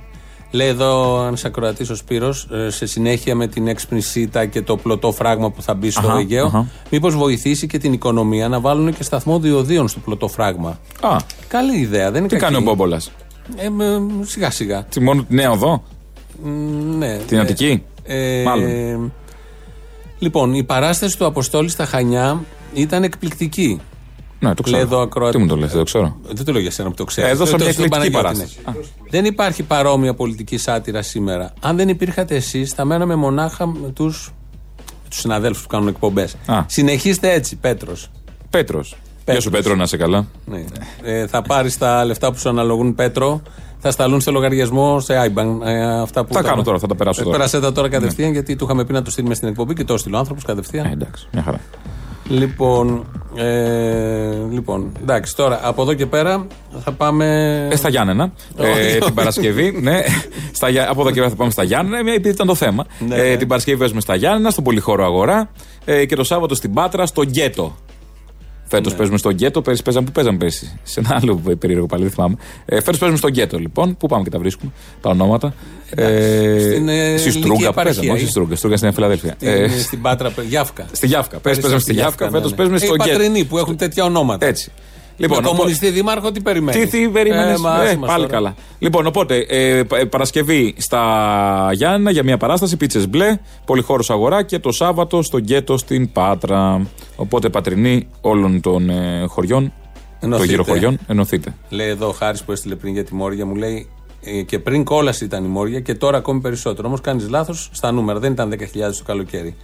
[SPEAKER 5] Λέει εδώ ένας ακροατής ο Σπύρος, ε, σε συνέχεια με την έξυπνη σίτα και το πλωτό φράγμα που θα μπει στο
[SPEAKER 6] Αχα,
[SPEAKER 5] Αιγαίο,
[SPEAKER 6] αχα.
[SPEAKER 5] μήπως βοηθήσει και την οικονομία να βάλουν και σταθμό διοδίων στο πλωτό φράγμα;
[SPEAKER 6] Α,
[SPEAKER 5] Καλή ιδέα, δεν είναι
[SPEAKER 6] τι
[SPEAKER 5] κακή.
[SPEAKER 6] κάνει ο Μπόμπολας;
[SPEAKER 5] Ε, με- σιγά σιγά.
[SPEAKER 6] Τι μόνο τη νέα οδό,
[SPEAKER 5] Μ, Ναι.
[SPEAKER 6] την
[SPEAKER 5] Ε,
[SPEAKER 6] Αττική;
[SPEAKER 5] ε,
[SPEAKER 6] Μάλλον.
[SPEAKER 5] Λοιπόν, η παράσταση του Αποστόλη στα Χανιά ήταν εκπληκτική.
[SPEAKER 6] Ναι, το ξέρω.
[SPEAKER 5] Λέει εδώ ακροα-
[SPEAKER 6] Τι μου το λες, δεν το ξέρω.
[SPEAKER 5] Δεν το λέω για σένα που το ξέρεις.
[SPEAKER 6] Έδωσα μια εκλεκτική παράσταση.
[SPEAKER 5] Δεν υπάρχει παρόμοια πολιτική σάτυρα σήμερα. Αν δεν υπήρχατε εσείς, θα μέναμε μονάχα με του τους συναδέλφους που κάνουν εκπομπές.
[SPEAKER 6] Α.
[SPEAKER 5] Συνεχίστε έτσι, Πέτρος.
[SPEAKER 6] Πέτρος. Γεια σου Πέτρος, να είσαι καλά.
[SPEAKER 5] Ναι. Ε, θα πάρεις τα λεφτά που σου αναλογούν, Πέτρο. Θα σταλούν στο λογαριασμό σε iBank. Ε, αυτά που
[SPEAKER 6] Θα κάνω τώρα, θα τα περάσω
[SPEAKER 5] Ε,
[SPEAKER 6] τώρα.
[SPEAKER 5] Πέρασε τα τώρα κατευθείαν γιατί του είχαμε πει να το στείλουμε στην εκπομπή και το έστειλε ο άνθρωπος κατευθείαν.
[SPEAKER 6] Ε, εντάξει, μια χαρά.
[SPEAKER 5] Λοιπόν, ε, λοιπόν, εντάξει, τώρα από εδώ και πέρα θα πάμε.
[SPEAKER 6] Ε, στα Γιάννενα.
[SPEAKER 5] Όχι,
[SPEAKER 6] ε,
[SPEAKER 5] όχι.
[SPEAKER 6] την Παρασκευή. ναι, στα, Γιά- από εδώ και πέρα θα πάμε στα Γιάννενα, ε, επειδή ήταν το θέμα.
[SPEAKER 5] Ναι,
[SPEAKER 6] ε,
[SPEAKER 5] ναι.
[SPEAKER 6] την Παρασκευή παίζουμε στα Γιάννενα, στον Πολυχώρο Αγορά. Ε, και το Σάββατο στην Πάτρα, στο Γκέτο. Φέτος
[SPEAKER 5] Ναι.
[SPEAKER 6] παίζουμε στο Γκέτο, πέρυσι παίζαμε που παίζαμε πέρυσι; Σε ένα άλλο περίεργο πάλι, δεν θυμάμαι. Ε, Φέτος παίζουμε στο Γκέτο λοιπόν. Πού πάμε και τα βρίσκουμε, τα ονόματα. Ε,
[SPEAKER 5] στην, ε,
[SPEAKER 6] στη
[SPEAKER 5] ελληνική
[SPEAKER 6] Στρούγκα που
[SPEAKER 5] επαρχία,
[SPEAKER 6] παίζαμε, όχι στη
[SPEAKER 5] ή-
[SPEAKER 6] Στρούγκα. Στρούγκα στην Φιλαδέλφια.
[SPEAKER 5] Στην,
[SPEAKER 6] Ε,
[SPEAKER 5] στην Πάτρα, Γιάφκα.
[SPEAKER 6] στη Γιάφκα. Πέρυσι παίζαμε στη Γιάφκα, φέτος
[SPEAKER 5] ναι,
[SPEAKER 6] παίζουμε
[SPEAKER 5] ναι.
[SPEAKER 6] στο
[SPEAKER 5] Οι
[SPEAKER 6] Γκέτο.
[SPEAKER 5] πατρινοί που έχουν τέτοια ονόματα.
[SPEAKER 6] Έτσι. Λοιπόν,
[SPEAKER 5] με
[SPEAKER 6] οπό-
[SPEAKER 5] κομμουνιστή δήμαρχο, τι περιμένει;
[SPEAKER 6] τι, τι περίμενε.
[SPEAKER 5] Ε, μα, άσε μας
[SPEAKER 6] πάλι
[SPEAKER 5] τώρα.
[SPEAKER 6] καλά. Λοιπόν, οπότε ε, πα- ε, Παρασκευή στα Γιάννα για μια παράσταση, πίτσες μπλε, πολυχώρος αγορά και το Σάββατο στο γκέτο στην Πάτρα. Οπότε πατρινοί όλων των ε, χωριών, των
[SPEAKER 5] Ενωθείτε.
[SPEAKER 6] γύρω χωριών, ενωθείτε.
[SPEAKER 5] Λέει εδώ ο Χάρης που έστειλε πριν για τη Μόρια, μου λέει ε, και πριν κόλαση ήταν η Μόρια και τώρα ακόμη περισσότερο. Όμως κάνεις λάθος στα νούμερα, δεν ήταν 10.000 το καλοκαίρι.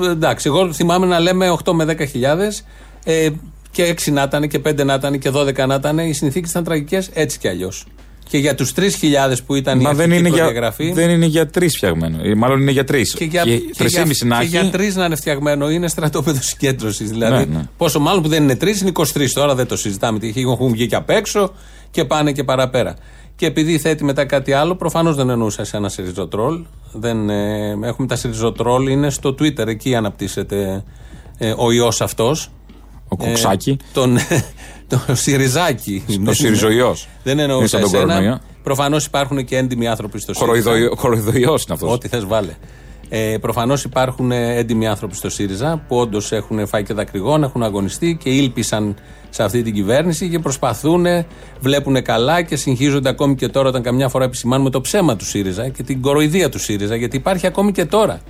[SPEAKER 5] Ο, ε, εντάξει, εγώ θυμάμαι να λέμε 8 με 10.000 ε, και 6 να ήταν και 5 να ήταν και 12 να ήταν. Οι συνθήκες ήταν τραγικές έτσι κι αλλιώς. Και για τους 3.000 που ήταν
[SPEAKER 6] Μα
[SPEAKER 5] η
[SPEAKER 6] δεν
[SPEAKER 5] αρχική
[SPEAKER 6] είναι, για,
[SPEAKER 5] προδιαγραφή.
[SPEAKER 6] δεν είναι για τρεις φτιαγμένο. Ε, Μάλλον είναι για τρεις.
[SPEAKER 5] Και για, και για,
[SPEAKER 6] Τρεις να
[SPEAKER 5] και
[SPEAKER 6] έχει.
[SPEAKER 5] για τρεις να είναι φτιαγμένο είναι στρατόπεδο συγκέντρωσης. Δηλαδή,
[SPEAKER 6] Ναι, ναι.
[SPEAKER 5] πόσο μάλλον που δεν είναι τρεις, είναι 23 τώρα, δεν το συζητάμε. Τι έχουν βγει και απ' έξω και πάνε και παραπέρα. Και επειδή θέτει μετά κάτι άλλο, προφανώς δεν εννοούσα σε ένα σιριζοτρόλ. Δεν, ε, έχουμε τα σιριζοτρόλ, είναι στο Twitter, εκεί αναπτύσσεται ε, ο ιός αυτός.
[SPEAKER 6] Ο Κουξάκη.
[SPEAKER 5] τον, το Σιριζάκι.
[SPEAKER 6] Ο Σιριζοϊός.
[SPEAKER 5] Δεν
[SPEAKER 6] Είναι
[SPEAKER 5] εννοούσα
[SPEAKER 6] σαν τον
[SPEAKER 5] εσένα.
[SPEAKER 6] κορονοϊό.
[SPEAKER 5] Προφανώς υπάρχουν και έντιμοι άνθρωποι στο ΣΥΡΙΖΑ.
[SPEAKER 6] Κοροϊδοϊός είναι αυτός.
[SPEAKER 5] Ό,τι θες, βάλε. Ε, Προφανώς υπάρχουν ε, έντιμοι άνθρωποι στο ΣΥΡΙΖΑ που όντως έχουν φάει και δακρυγόνα, έχουν αγωνιστεί και ήλπισαν σε αυτή την κυβέρνηση και προσπαθούν, βλέπουν καλά και συγχύζονται ακόμη και τώρα όταν καμιά φορά επισημάνουμε το ψέμα του ΣΥΡΙΖΑ και την κοροϊδία του ΣΥΡΙΖΑ, γιατί υπάρχει ακόμη και τώρα.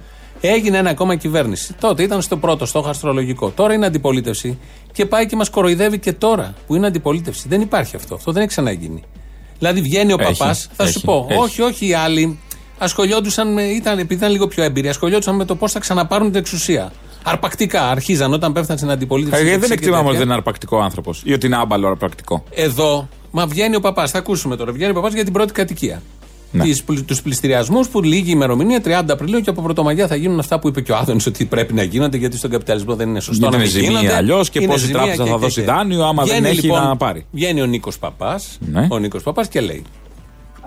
[SPEAKER 5] Έγινε ένα ακόμα κυβέρνηση. Τότε ήταν στο πρώτο στόχο αστρολογικό. Τώρα είναι αντιπολίτευση και πάει και μας κοροϊδεύει και τώρα που είναι αντιπολίτευση. Δεν υπάρχει αυτό. Αυτό δεν έχει ξαναγίνει. Δηλαδή βγαίνει ο
[SPEAKER 6] Έχει,
[SPEAKER 5] παπάς, θα σου
[SPEAKER 6] έχει,
[SPEAKER 5] πω.
[SPEAKER 6] έχει.
[SPEAKER 5] Όχι, όχι οι άλλοι ασχολιόντουσαν με, ήταν, επειδή ήταν λίγο πιο έμπειροι, ασχολιόντουσαν με το πώς θα ξαναπάρουν την εξουσία. Αρπακτικά αρχίζαν όταν πέφτανε στην αντιπολίτευση.
[SPEAKER 6] Ε,
[SPEAKER 5] και
[SPEAKER 6] δεν
[SPEAKER 5] και
[SPEAKER 6] εκτιμάμε ότι
[SPEAKER 5] τέτοια.
[SPEAKER 6] δεν είναι αρπακτικό άνθρωπος ή ότι είναι άμπαλο αρπακτικό.
[SPEAKER 5] Εδώ, μα βγαίνει ο παπάς, θα ακούσουμε τώρα. Βγαίνει ο παπάς για την πρώτη κατοικία.
[SPEAKER 6] Ναι.
[SPEAKER 5] Τους πληστηριασμούς που λίγη ημερομηνία 30 Απριλίου και από Πρωτομαγιά θα γίνουν αυτά που είπε και ο Άδωνης ότι πρέπει να γίνονται γιατί στον καπιταλισμό δεν είναι σωστό
[SPEAKER 6] Γιατί
[SPEAKER 5] να
[SPEAKER 6] είναι
[SPEAKER 5] μην
[SPEAKER 6] ζημία
[SPEAKER 5] γίνονται.
[SPEAKER 6] αλλιώς και
[SPEAKER 5] Είναι
[SPEAKER 6] πώς η
[SPEAKER 5] ζημία
[SPEAKER 6] τράπεζα
[SPEAKER 5] και-
[SPEAKER 6] θα
[SPEAKER 5] και-
[SPEAKER 6] δώσει
[SPEAKER 5] και.
[SPEAKER 6] δάνειο άμα δεν
[SPEAKER 5] Βγαίνει,
[SPEAKER 6] έχει
[SPEAKER 5] λοιπόν,
[SPEAKER 6] να πάρει.
[SPEAKER 5] Βγαίνει ο Νίκος Παπάς
[SPEAKER 6] Ναι.
[SPEAKER 5] ο Νίκος Παπάς και λέει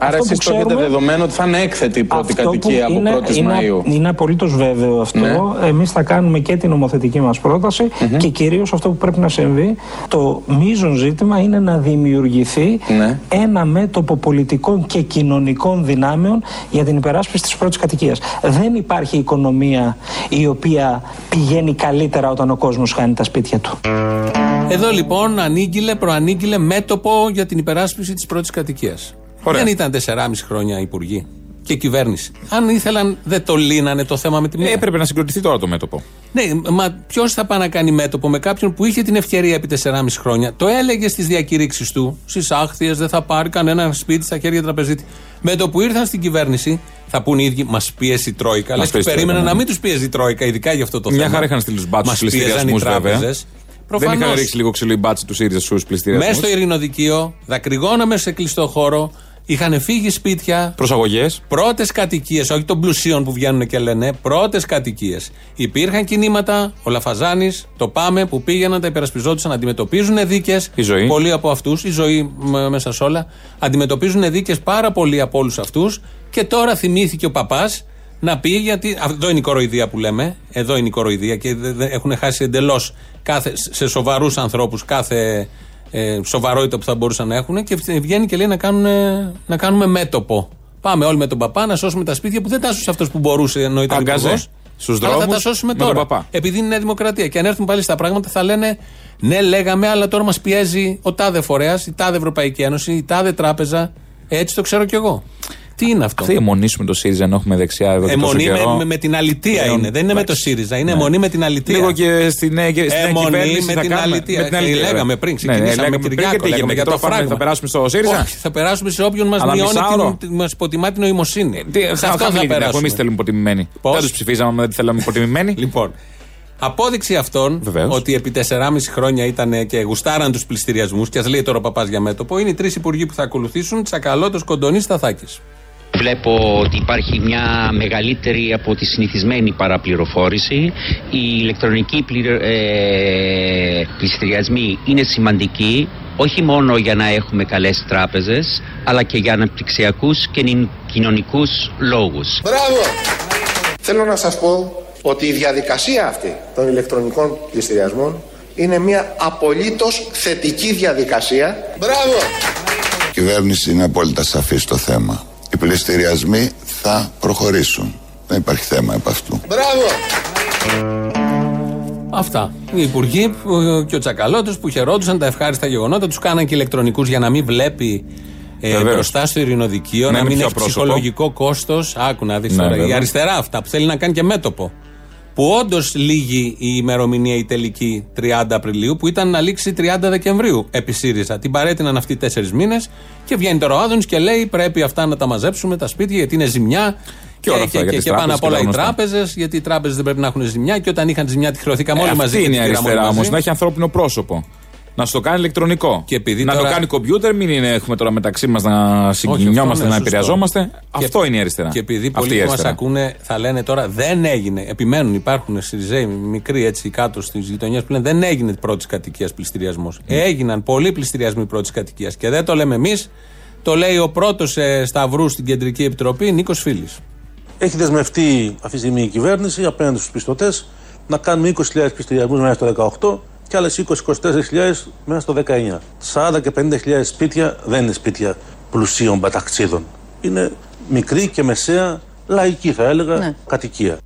[SPEAKER 13] Άρα
[SPEAKER 14] Αυτό
[SPEAKER 13] εσείς
[SPEAKER 14] που
[SPEAKER 13] το έχετε
[SPEAKER 14] ξέρουμε-
[SPEAKER 13] δεδομένο ότι θα είναι έκθετη η πρώτη
[SPEAKER 14] Αυτό που
[SPEAKER 13] κατοικία από
[SPEAKER 14] είναι,
[SPEAKER 13] 1η
[SPEAKER 14] είναι,
[SPEAKER 13] Μαΐου.
[SPEAKER 14] είναι απολύτως βέβαιο αυτό.
[SPEAKER 13] Ναι.
[SPEAKER 14] Εμείς θα κάνουμε και την νομοθετική μας πρόταση και κυρίως αυτό που πρέπει να συμβεί. Το μείζον ζήτημα είναι να δημιουργηθεί
[SPEAKER 13] Ναι.
[SPEAKER 14] ένα μέτωπο πολιτικών και κοινωνικών δυνάμεων για την υπεράσπιση της πρώτης κατοικίας. Δεν υπάρχει οικονομία η οποία πηγαίνει καλύτερα όταν ο κόσμος χάνει τα σπίτια του.
[SPEAKER 5] Εδώ λοιπόν ανήγγειλε, προανήγγειλε μέτωπο για την υπεράσπιση της πρώτης κατοικίας.
[SPEAKER 6] Ωραία.
[SPEAKER 5] Δεν ήταν 4,5 χρόνια υπουργοί και κυβέρνηση. Αν ήθελαν, δεν το λύνανε το θέμα με τη μία.
[SPEAKER 6] Ε, έπρεπε να συγκροτηθεί τώρα το μέτωπο.
[SPEAKER 5] Ναι, μα ποιος θα πάει να κάνει μέτωπο με κάποιον που είχε την ευκαιρία επί 4,5 χρόνια. Το έλεγε στις διακηρύξεις του, στις άχθειες, δεν θα πάρει κανένα σπίτι στα χέρια τραπεζίτη. Με το που ήρθαν στην κυβέρνηση, θα πούν οι ίδιοι, μας πίεσε η Τρόικα. Λε
[SPEAKER 6] Μας
[SPEAKER 5] και
[SPEAKER 6] πίεσε η
[SPEAKER 5] περίμεναν
[SPEAKER 6] Τρόικα,
[SPEAKER 5] να
[SPEAKER 6] ναι.
[SPEAKER 5] μην τους πίεζε η Τρόικα, ειδικά για αυτό το
[SPEAKER 6] Μια
[SPEAKER 5] θέμα.
[SPEAKER 6] χαρά είχαν στείλει τους μπάτσους
[SPEAKER 5] Μας
[SPEAKER 6] στου
[SPEAKER 5] πίεζαν οι
[SPEAKER 6] πληστηριασμού, βέβαια.
[SPEAKER 5] τράπεζες.
[SPEAKER 6] Δεν είχαν
[SPEAKER 5] Προφανώς.
[SPEAKER 6] ρίξει λίγο ξύλο οι μπάτσοι τους ΣΥΡΙΖΑ στου πληστηριασμούς.
[SPEAKER 5] Μέσα στο ειρηνοδικείο, δακρυγόναμε σε κλειστό χώρο, είχαν φύγει σπίτια.
[SPEAKER 6] Προσαγωγές.
[SPEAKER 5] Πρώτες κατοικίες, όχι των πλουσίων που βγαίνουν και λένε, πρώτες κατοικίες. Υπήρχαν κινήματα, ο Λαφαζάνης, το Πάμε, που πήγαιναν, τα υπερασπιζόντουσαν, αντιμετωπίζουν δίκες.
[SPEAKER 6] Η ζωή.
[SPEAKER 5] Πολλοί από αυτούς, η ζωή μ, μέσα σε όλα, αντιμετωπίζουν δίκες πάρα πολλοί από όλους αυτούς. Και τώρα θυμήθηκε ο παπάς να πει, γιατί. Εδώ είναι η κοροϊδία που λέμε. Εδώ είναι η κοροϊδία και δε- δε- έχουν χάσει εντελώς σε σοβαρούς ανθρώπους κάθε ε, σοβαρότητα που θα μπορούσαν να έχουν και βγαίνει και λέει να, κάνουν, να κάνουμε μέτωπο. Πάμε όλοι με τον παπά να σώσουμε τα σπίτια που δεν τα σώσε αυτός που μπορούσε ενώ ήταν
[SPEAKER 6] Αγκαζέ.
[SPEAKER 5] υπουργός.
[SPEAKER 6] Στους
[SPEAKER 5] Αλλά θα
[SPEAKER 6] δρόμους
[SPEAKER 5] τα σώσουμε
[SPEAKER 6] με τον
[SPEAKER 5] τώρα.
[SPEAKER 6] παπά.
[SPEAKER 5] Επειδή είναι Νέα Δημοκρατία. Και αν έρθουν πάλι στα πράγματα θα λένε ναι, λέγαμε, αλλά τώρα μας πιέζει ο τάδε φορέας, η τάδε Ευρωπαϊκή Ένωση, η τάδε τράπεζα. Έτσι το ξέρω κι εγώ. Τι είναι αυτό;
[SPEAKER 6] Τι αιμονήσουμε το ΣΥΡΙΖΑ ενώ έχουμε δεξιά εδώ και τόσο
[SPEAKER 5] Αιμονή
[SPEAKER 6] καιρό.
[SPEAKER 5] με, με, με την αλητεία
[SPEAKER 6] Ε,
[SPEAKER 5] είναι. Δεν είναι με το
[SPEAKER 6] εντάξει.
[SPEAKER 5] ΣΥΡΙΖΑ. Είναι
[SPEAKER 6] Ναι.
[SPEAKER 5] αιμονή με την αλητεία.
[SPEAKER 6] Λίγο και στη νέα, στη νέα
[SPEAKER 5] Αιμονή
[SPEAKER 6] κυβέρνηση
[SPEAKER 5] με
[SPEAKER 6] θα
[SPEAKER 5] την
[SPEAKER 6] κάνουμε-
[SPEAKER 5] αλητεία.
[SPEAKER 6] με την
[SPEAKER 5] Ε,
[SPEAKER 6] αλητεία.
[SPEAKER 5] λέγαμε πριν,
[SPEAKER 6] Ναι,
[SPEAKER 5] ξεκινήσαμε
[SPEAKER 6] λέγαμε
[SPEAKER 5] με
[SPEAKER 6] πριν
[SPEAKER 5] Κυριάκο,
[SPEAKER 6] και τι
[SPEAKER 5] λέγαμε
[SPEAKER 6] γίνεται,
[SPEAKER 5] για
[SPEAKER 6] και
[SPEAKER 5] το
[SPEAKER 6] τώρα πάμε-
[SPEAKER 5] φράγμα.
[SPEAKER 6] Θα περάσουμε στο ΣΥΡΙΖΑ.
[SPEAKER 5] Όχι, θα περάσουμε σε όποιον μας
[SPEAKER 6] Αλλά
[SPEAKER 5] μειώνει
[SPEAKER 6] μισάωρο.
[SPEAKER 5] την, μας υποτιμά την νοημοσύνη.
[SPEAKER 6] Τι,
[SPEAKER 5] σε αυτό θα
[SPEAKER 6] χαμηλή την έχουμε,
[SPEAKER 5] περάσουμε.
[SPEAKER 6] εμείς θέλουμε υποτιμημένοι.
[SPEAKER 5] Πώς;
[SPEAKER 6] Δεν τους ψηφίζαμε, άμα δεν τη θέλαμε υποτιμημένοι.
[SPEAKER 5] Λοιπόν, Απόδειξη αυτών ότι επί 4,5 χρόνια ήταν και γουστάραν τους πληστηριασμούς, και ας λέει τώρα ο παπάς για μέτωπο, είναι οι τρεις υπουργοί που θα ακολουθήσουν, Τσακαλώτος, Κοντονής, Σταθάκης.
[SPEAKER 15] Βλέπω ότι υπάρχει μια μεγαλύτερη από τη συνηθισμένη παραπληροφόρηση. Οι ηλεκτρονικοί πληρω... ε, πληστηριασμοί είναι σημαντικοί όχι μόνο για να έχουμε καλές τράπεζες αλλά και για αναπτυξιακούς και νη- κοινωνικούς λόγους.
[SPEAKER 9] Μπράβο! Θέλω να σας πω ότι η διαδικασία αυτή των ηλεκτρονικών πληστηριασμών είναι μια απολύτως θετική διαδικασία. Μπράβο!
[SPEAKER 16] Η κυβέρνηση είναι απόλυτα σαφή στο θέμα. Οι πληστηριασμοί θα προχωρήσουν. Δεν υπάρχει θέμα επ' αυτού.
[SPEAKER 9] Μπράβο!
[SPEAKER 5] Αυτά. Οι υπουργοί που- και ο Τσακαλώτος που χαιρόντουσαν τα ευχάριστα γεγονότα, τους κάναν και ηλεκτρονικούς για να μην βλέπει ε,
[SPEAKER 6] Βεβαίως.
[SPEAKER 5] μπροστά στο ειρηνοδικείο,
[SPEAKER 6] Να
[SPEAKER 5] να
[SPEAKER 6] είναι
[SPEAKER 5] μην
[SPEAKER 6] πιο
[SPEAKER 5] έχει
[SPEAKER 6] πρόσωπο.
[SPEAKER 5] ψυχολογικό κόστος. Άκου να δεις
[SPEAKER 6] Ναι,
[SPEAKER 5] τώρα. Η
[SPEAKER 6] βέβαια.
[SPEAKER 5] αριστερά αυτά που θέλει να κάνει και μέτωπο. Που όντως λύγει η ημερομηνία η τελική 30 Απριλίου, που ήταν να λήξει 30 Δεκεμβρίου επί ΣΥΡΙΖΑ. Την παρέτειναν αυτοί τέσσερις μήνες και βγαίνει τώρα ο Άδωνης και λέει: Πρέπει αυτά να τα μαζέψουμε τα σπίτια γιατί είναι ζημιά.
[SPEAKER 6] Και όλα αυτά για τις
[SPEAKER 5] και πάνω
[SPEAKER 6] τράπεζες
[SPEAKER 5] απ' όλα
[SPEAKER 6] και
[SPEAKER 5] οι
[SPEAKER 6] τα γνωστά.
[SPEAKER 5] τράπεζες, γιατί οι τράπεζες δεν πρέπει να έχουν ζημιά και όταν είχαν ζημιά τη χρεωθήκαμε όλοι
[SPEAKER 6] Ε,
[SPEAKER 5] μαζί.
[SPEAKER 6] Αυτή
[SPEAKER 5] και
[SPEAKER 6] είναι η
[SPEAKER 5] την πήραμε όλοι
[SPEAKER 6] αριστερά όμως.
[SPEAKER 5] μαζί.
[SPEAKER 6] Να έχει ανθρώπινο πρόσωπο. Να σου το κάνει ηλεκτρονικό. να
[SPEAKER 5] τώρα-
[SPEAKER 6] το κάνει κομπιούτερ, μην είναι, έχουμε τώρα μεταξύ μας να συγκινιόμαστε,
[SPEAKER 5] αυτό είναι
[SPEAKER 6] να
[SPEAKER 5] σωστό.
[SPEAKER 6] επηρεαζόμαστε.
[SPEAKER 5] Και-
[SPEAKER 6] Αυτό είναι η αριστερά.
[SPEAKER 5] Και επειδή
[SPEAKER 6] Αυτή
[SPEAKER 5] πολλοί
[SPEAKER 6] η
[SPEAKER 5] που μας
[SPEAKER 6] αριστερά.
[SPEAKER 5] ακούνε θα λένε τώρα δεν έγινε. Επιμένουν, υπάρχουν Σιριζέοι μικροί έτσι κάτω στις γειτονιές που λένε δεν έγινε πρώτης κατοικίας πληστηριασμός. Έγιναν πολλοί πληστηριασμοί πρώτης κατοικίας. Και δεν το λέμε εμείς, το λέει ο πρώτος Σταυρούς στην Κεντρική Επιτροπή, Νίκος Φίλης.
[SPEAKER 17] Έχει δεσμευτεί αυτή τη στιγμή η κυβέρνηση απέναντι στους πιστωτές να κάνουμε 20.000 πληστηριασμούς μέσα στο 18 και άλλες 20-24.000 μέσα στο 19. 40 και 50.000 σπίτια δεν είναι σπίτια πλουσίων παταξίδων. Είναι μικρή και μεσαία, λαϊκή θα έλεγα, κατοικία.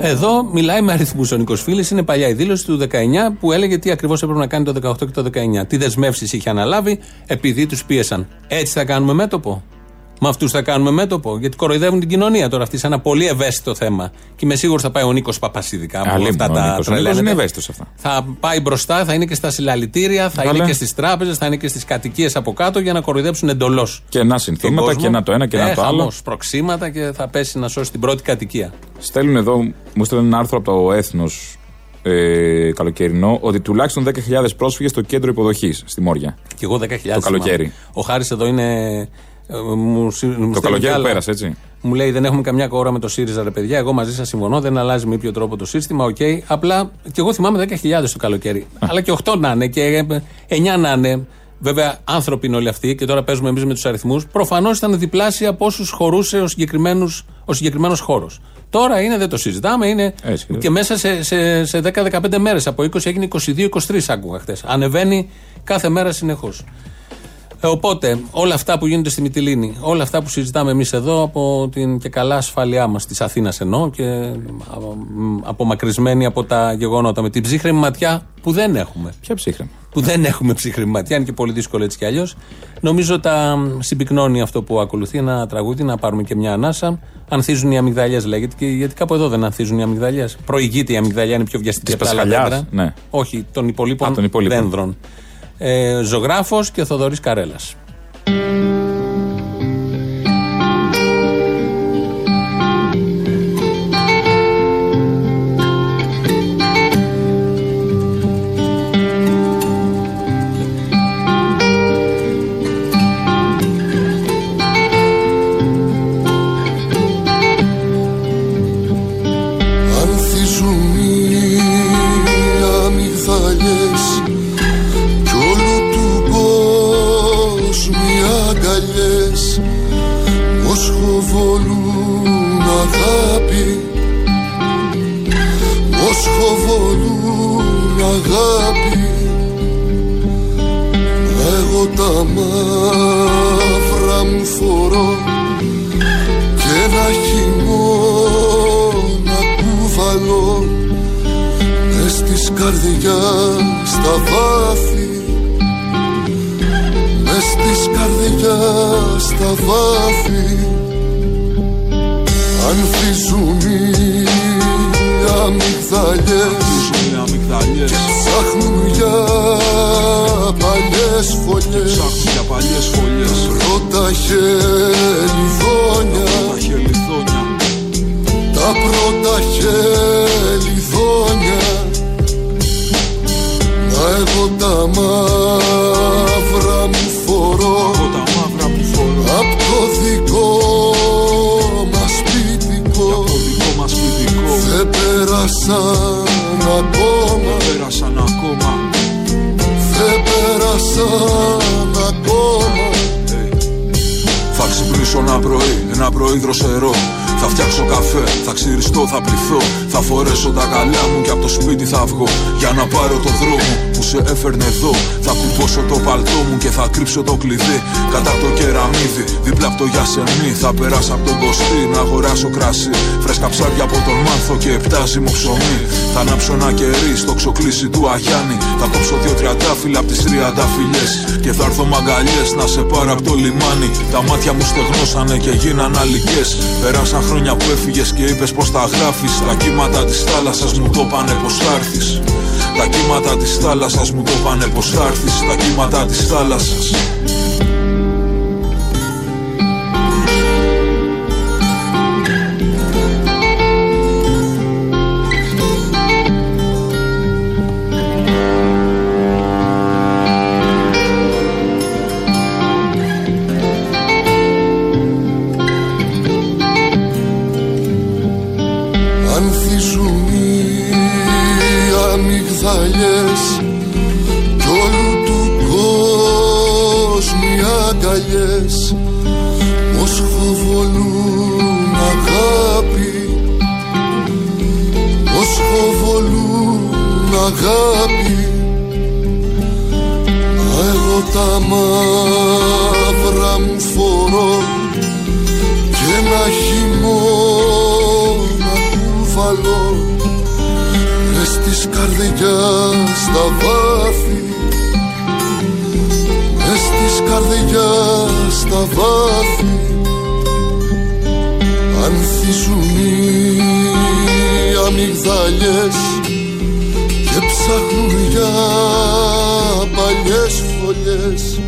[SPEAKER 5] Εδώ μιλάει με αριθμούς ο Νίκος Φίλης. Είναι παλιά η δήλωση του 19 που έλεγε τι ακριβώς έπρεπε να κάνει το 18 και το 19. Τι δεσμεύσεις είχε αναλάβει επειδή τους πίεσαν. Έτσι θα κάνουμε μέτωπο. Με αυτούς θα κάνουμε μέτωπο. Γιατί κοροϊδεύουν την κοινωνία τώρα αυτή σε ένα πολύ ευαίσθητο θέμα. Και είμαι σίγουρος θα πάει ο Νίκος Παπασίδηκα από
[SPEAKER 6] Αλίμονο,
[SPEAKER 5] αυτά
[SPEAKER 6] ο
[SPEAKER 5] τα
[SPEAKER 6] Νίκος. Ο Νίκος είναι
[SPEAKER 5] τρελαίνεται.
[SPEAKER 6] ευαίσθητος σε αυτά.
[SPEAKER 5] Θα πάει μπροστά, θα είναι και στα συλλαλητήρια, θα
[SPEAKER 6] Καλέ.
[SPEAKER 5] είναι και στις τράπεζες, θα είναι και στις κατοικίες από κάτω για να κοροϊδέψουν εντολώς.
[SPEAKER 6] Και να συνθήματα και να το ένα και να το άλλο.
[SPEAKER 5] Προξήματα και θα πέσει να σώσει την πρώτη κατοικία.
[SPEAKER 6] Στέλνουν εδώ, μου στέλνουν ένα άρθρο από το Έθνος ε, καλοκαιρινό ότι τουλάχιστον 10.000 πρόσφυγες στο κέντρο υποδοχής στη Μόρια.
[SPEAKER 5] Και εγώ 10.000.
[SPEAKER 6] Το καλοκαίρι.
[SPEAKER 5] θυμάμαι. Ο Χάρης εδώ είναι. Ε, Μου, συ- μου
[SPEAKER 6] Το
[SPEAKER 5] στέλνει
[SPEAKER 6] καλοκαίρι
[SPEAKER 5] κι άλλα.
[SPEAKER 6] πέρασε, έτσι.
[SPEAKER 5] Μου λέει δεν έχουμε καμιά κόντρα με το ΣΥΡΙΖΑ, ρε παιδιά. Εγώ μαζί σας συμφωνώ, δεν αλλάζει με όποιο τρόπο το σύστημα. Οκ. Απλά και εγώ θυμάμαι 10.000 το καλοκαίρι. Αλλά και 8 να είναι και 9 να είναι. Βέβαια, άνθρωποι είναι όλοι αυτοί και τώρα παίζουμε εμείς με τους αριθμούς. Προφανώς ήταν διπλάσια από όσους χωρούσε ο συγκεκριμένος χώρος. Τώρα είναι, δεν το συζητάμε, είναι και μέσα σε, σε, σε 10-15 μέρες. Από 20 έγινε 22-23, άκουγα χθες. Ανεβαίνει κάθε μέρα συνεχώς. Ε, οπότε, όλα αυτά που γίνονται στη Μυτιλίνη, όλα αυτά που συζητάμε εμείς εδώ από την και καλά ασφαλειά μας της Αθήνας εννοώ και α, μ, απομακρυσμένοι από τα γεγονότα με την ψύχρεμη ματιά που δεν έχουμε.
[SPEAKER 6] Ποια ψύχρεμη;
[SPEAKER 5] Που δεν έχουμε ψύχρεμη ματιά, είναι και πολύ δύσκολο έτσι κι αλλιώς. Νομίζω τα μ, συμπυκνώνει αυτό που ακολουθεί ένα τραγούδι, να πάρουμε και μια ανάσα. Ανθίζουν οι αμυγδαλιές, λέγεται, και γιατί κάπου εδώ δεν ανθίζουν οι αμυγδαλιές. Προηγείται η αμυγδαλιά, είναι πιο βιαστική
[SPEAKER 6] Της
[SPEAKER 5] από τα άλλα
[SPEAKER 6] Πασχαλιάς,
[SPEAKER 5] δέντρα.
[SPEAKER 6] ναι.
[SPEAKER 5] Όχι, των υπολείπων,
[SPEAKER 6] Α, των υπολείπων.
[SPEAKER 5] δένδρων. Ε, ζωγράφος και Θοδωρής Καρέλας.
[SPEAKER 18] Ένα
[SPEAKER 19] πρωί δροσερό θα φτιάξω καφέ, θα ξυριστώ, θα πληθώ. Θα φορέσω τα καλά μου και από το σπίτι θα βγω. Για να πάρω το δρόμο που σε έφερνε εδώ. Θα κουμπώσω το παλτό μου και θα κρύψω το κλειδί. Κατά το κεραμίδι, δίπλα από το γιασεμί. Θα περάσω από τον κοστί να αγοράσω κρασί. Φρέσκα ψάρια από τον μάνθο και επτάζει μου ψωμί. Θα ανάψω ένα κερί στο ξοκλήσι του Αγιάννη. Θα κόψω δύο τριαντάφυλλα από τις τριάντα φιλιές Και θα έρθω μαγκαλιές να σε πάρω από το λιμάνι. Τα μάτια μου στεγνώσανε και γίναν αλικές. Περάσαν χρόνια που έφυγες και είπες πως τα γράφεις. Τα κύματα της θάλασσας μου το πάνε πως θα έρθεις. Τα κύματα της θάλασσας μου το πάνε πως θα έρθεις. Τα κύματα
[SPEAKER 18] της θάλασσας. Κουβαλώ μες της καρδιάς τα βάθη. Μες της καρδιάς τα βάθη. Ανθίζουν οι αμυγδαλιές και ψάχνουν για παλιές φωλιές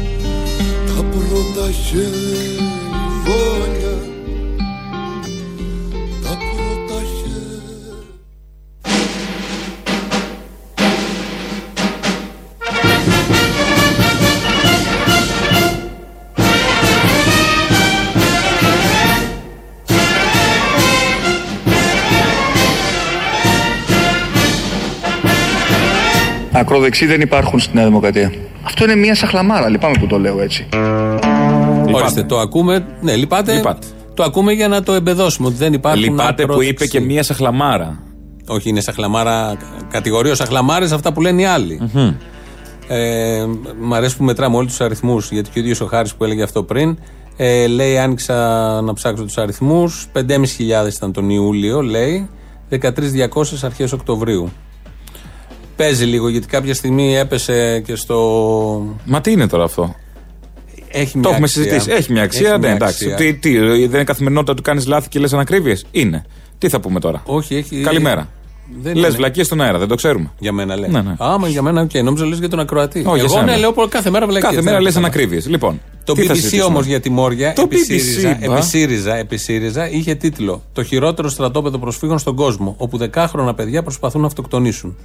[SPEAKER 18] τα πρώτα χελιδόνια
[SPEAKER 2] Ακροδεξοί δεν υπάρχουν στη Νέα Δημοκρατία. Αυτό είναι μια σαχλαμάρα, λυπάμαι που το λέω έτσι.
[SPEAKER 5] Ορίστε, το ακούμε. Ναι, λυπάτε.
[SPEAKER 6] Λυπάτε.
[SPEAKER 5] Το ακούμε για να το εμπεδώσουμε ότι δεν υπάρχουν.
[SPEAKER 6] Λυπάται που είπε
[SPEAKER 5] ακροδεξιοί.
[SPEAKER 6] και μία σαχλαμάρα.
[SPEAKER 5] Όχι, είναι σαχλαμάρα, κατηγορία σαχλαμάρες αυτά που λένε οι άλλοι. Ε, μ' αρέσει που μετράμε όλοι τους αριθμούς, γιατί και ο ίδιος ο Χάρης που έλεγε αυτό πριν. Ε, λέει, άνοιξα να ψάξω τους αριθμούς. 5.500 ήταν τον Ιούλιο, λέει. 13.200 αρχές Οκτωβρίου. Παίζει λίγο γιατί κάποια στιγμή έπεσε και στο.
[SPEAKER 6] Μα τι είναι τώρα αυτό;
[SPEAKER 5] Έχει
[SPEAKER 6] Το
[SPEAKER 5] μια
[SPEAKER 6] έχουμε
[SPEAKER 5] αξία.
[SPEAKER 6] συζητήσει. Έχει μια αξία.
[SPEAKER 5] Έχει
[SPEAKER 6] ναι,
[SPEAKER 5] μια
[SPEAKER 6] εντάξει.
[SPEAKER 5] αξία.
[SPEAKER 6] Τι, τι, δεν είναι καθημερινότητα του κάνεις λάθη και λες ανακρίβειες; Είναι. Τι θα πούμε τώρα;
[SPEAKER 5] Όχι, έχει.
[SPEAKER 6] Καλημέρα.
[SPEAKER 5] Δεν
[SPEAKER 6] Λες
[SPEAKER 5] είναι.
[SPEAKER 6] βλακείες στον αέρα, δεν το ξέρουμε.
[SPEAKER 5] Για μένα λέει.
[SPEAKER 6] Ναι, ναι.
[SPEAKER 5] Άμα για μένα, οκ. Νόμιζα λες για τον ακροατή.
[SPEAKER 6] Όχι, για
[SPEAKER 5] Εγώ
[SPEAKER 6] σένα.
[SPEAKER 5] ναι, λέω πω- κάθε μέρα βλακείες.
[SPEAKER 6] Κάθε
[SPEAKER 5] δεν
[SPEAKER 6] μέρα λες
[SPEAKER 5] έχω
[SPEAKER 6] ανακρίβειες. Λοιπόν.
[SPEAKER 5] Το
[SPEAKER 6] τι θα
[SPEAKER 5] BBC
[SPEAKER 6] συζητήσουμε;
[SPEAKER 5] όμως για τη Μόρια,
[SPEAKER 6] Το
[SPEAKER 5] επί,
[SPEAKER 6] BBC,
[SPEAKER 5] ΣΥΡΙΖΑ,
[SPEAKER 6] είπα.
[SPEAKER 5] επί, ΣΥΡΙΖΑ, επί ΣΥΡΙΖΑ, είχε τίτλο Το χειρότερο στρατόπεδο προσφύγων στον κόσμο, όπου δεκάχρονα παιδιά προσπαθούν να αυτοκτονήσουν.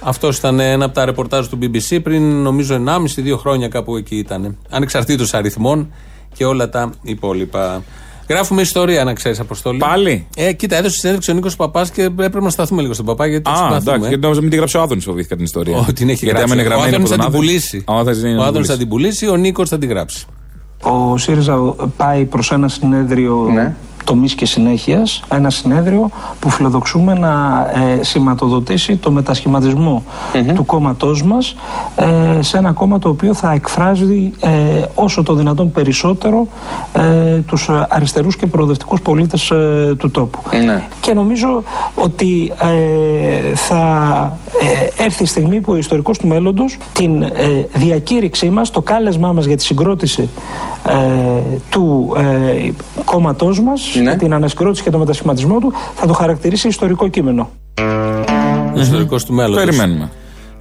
[SPEAKER 5] Αυτός ήταν ένα από τα ρεπορτάζ του BBC πριν νομίζω 1,5-2 χρόνια κάπου εκεί ήταν. Ανεξαρτήτως αριθμών και όλα τα υπόλοιπα. Γράφουμε ιστορία, να ξέρεις, Αποστόλη.
[SPEAKER 6] Πάλι;
[SPEAKER 5] Ε, κοίτα, έδωσε συνέντευξη ο Νίκος Παπάς και έπρεπε να σταθούμε λίγο στον Παπά γιατί τον
[SPEAKER 6] Α,
[SPEAKER 5] συμπαθούμε.
[SPEAKER 6] εντάξει, γιατί νόμιζα μην την γράψει ο Άδωνης, φοβήθηκα την ιστορία.
[SPEAKER 5] Ότι την έχει
[SPEAKER 6] γιατί
[SPEAKER 5] γράψει.
[SPEAKER 6] άμα είναι
[SPEAKER 5] Ο
[SPEAKER 6] γραμμένη
[SPEAKER 5] Άδωνης
[SPEAKER 6] από
[SPEAKER 5] θα
[SPEAKER 6] τον
[SPEAKER 5] την
[SPEAKER 6] Άδωνη-
[SPEAKER 5] πουλήσει.
[SPEAKER 6] Α, ο Άδωνης είναι
[SPEAKER 5] Ο
[SPEAKER 6] να
[SPEAKER 5] Άδωνης θα
[SPEAKER 6] πουλήσει.
[SPEAKER 5] την πουλήσει, ο Νίκος θα την γράψει.
[SPEAKER 14] Ο ΣΥΡΙΖΑ πάει προς ένα συνέδριο
[SPEAKER 2] Ναι.
[SPEAKER 14] Τομής και συνέχειας, ένα συνέδριο που φιλοδοξούμε να ε, σηματοδοτήσει το μετασχηματισμό του κόμματός μας ε, σε ένα κόμμα το οποίο θα εκφράζει ε, όσο το δυνατόν περισσότερο ε, τους αριστερούς και προοδευτικούς πολίτες ε, του τόπου. Και νομίζω ότι ε, θα ε, έρθει η στιγμή που ο ιστορικός του μέλλοντος την ε, διακήρυξή μας, το κάλεσμά μας για τη συγκρότηση ε, του ε, κόμματός μας, για την ανασυγκρότηση και το μετασχηματισμό του, θα το χαρακτηρίσει ιστορικό κείμενο.
[SPEAKER 5] Ο ιστορικός του μέλλοντος.
[SPEAKER 6] Περιμένουμε.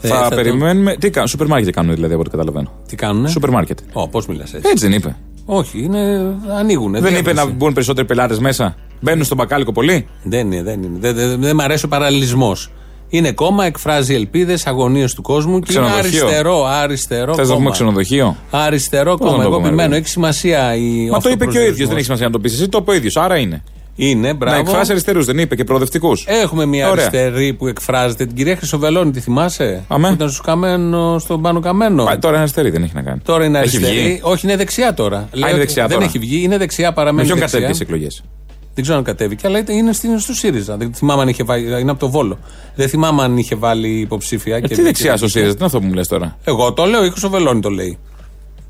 [SPEAKER 5] Ε,
[SPEAKER 6] θα,
[SPEAKER 5] θα το-
[SPEAKER 6] περιμένουμε. Τι κάνουν, σούπερ μάρκετ κάνουν δηλαδή από ό,τι καταλαβαίνω.
[SPEAKER 5] Τι κάνουνε;
[SPEAKER 6] Σούπερ μάρκετ.
[SPEAKER 5] Ω, πώς μιλάς έτσι;
[SPEAKER 6] Έτσι δεν είπε.
[SPEAKER 5] Όχι, είναι, ανοίγουν.
[SPEAKER 6] δεν είπε να μπουν περισσότεροι πελάτες μέσα. Μπαίνουν στον μπακάλικο πολύ.
[SPEAKER 5] Δεν είναι, δεν είναι. Δεν, δεν, δεν μ' αρέσει ο παραλληλισμός. Είναι κόμμα, εκφράζει ελπίδες, αγωνίες του κόσμου και είναι
[SPEAKER 6] Ξενοδοχείο.
[SPEAKER 5] αριστερό, αριστερό
[SPEAKER 6] Θες να πούμε
[SPEAKER 5] κόμμα.
[SPEAKER 6] ξενοδοχείο;
[SPEAKER 5] Αριστερό
[SPEAKER 6] Πώς να
[SPEAKER 5] κόμμα.
[SPEAKER 6] το
[SPEAKER 5] Εγώ
[SPEAKER 6] πούμε,
[SPEAKER 5] επιμένω,
[SPEAKER 6] ρε;
[SPEAKER 5] Έχει σημασία η.
[SPEAKER 6] Μα το είπε και ο ίδιος,
[SPEAKER 5] αυτοπροσδιορισμός.
[SPEAKER 6] δεν έχει σημασία να το πεις εσύ. Το είπε ο ίδιος, άρα είναι.
[SPEAKER 5] Είναι,
[SPEAKER 6] Να
[SPEAKER 5] μπράβο.
[SPEAKER 6] εκφράσει αριστερούς, δεν είπε και προοδευτικούς.
[SPEAKER 5] Έχουμε μια
[SPEAKER 6] Ωραία.
[SPEAKER 5] αριστερή που εκφράζεται. Την κυρία Χρυσοβελώνη, τη θυμάσαι;
[SPEAKER 6] Αμέ.
[SPEAKER 5] Που ήταν στο καμένο, στον πάνω καμένο.
[SPEAKER 6] Πα- Τώρα είναι αριστερή, δεν έχει να κάνει.
[SPEAKER 5] Τώρα είναι
[SPEAKER 6] Έχει
[SPEAKER 5] αριστερή.
[SPEAKER 6] βγει.
[SPEAKER 5] Όχι, είναι δεξιά τώρα. Λέω
[SPEAKER 6] είναι
[SPEAKER 5] ότι
[SPEAKER 6] δεξιά
[SPEAKER 5] δεν
[SPEAKER 6] τώρα.
[SPEAKER 5] έχει βγει, είναι δεξιά,
[SPEAKER 6] Με
[SPEAKER 5] παραμένει
[SPEAKER 6] ποιον
[SPEAKER 5] δεξιά.
[SPEAKER 6] κατέβηκε τι εκλογές;
[SPEAKER 5] Δεν ξέρω αν κατέβηκε, αλλά είναι στην, στο ΣΥΡΙΖΑ. Δεν θυμάμαι αν είχε βάλει. Είναι από το Βόλο. Δεν θυμάμαι αν είχε βάλει υποψήφια.
[SPEAKER 6] Ε,
[SPEAKER 5] και
[SPEAKER 6] τι
[SPEAKER 5] βγήκε.
[SPEAKER 6] δεξιά στο ΣΥΡΙΖΑ, τι είναι αυτό που μου λες τώρα;
[SPEAKER 5] Εγώ το λέω, η Χρυσοβελώνη το λέει.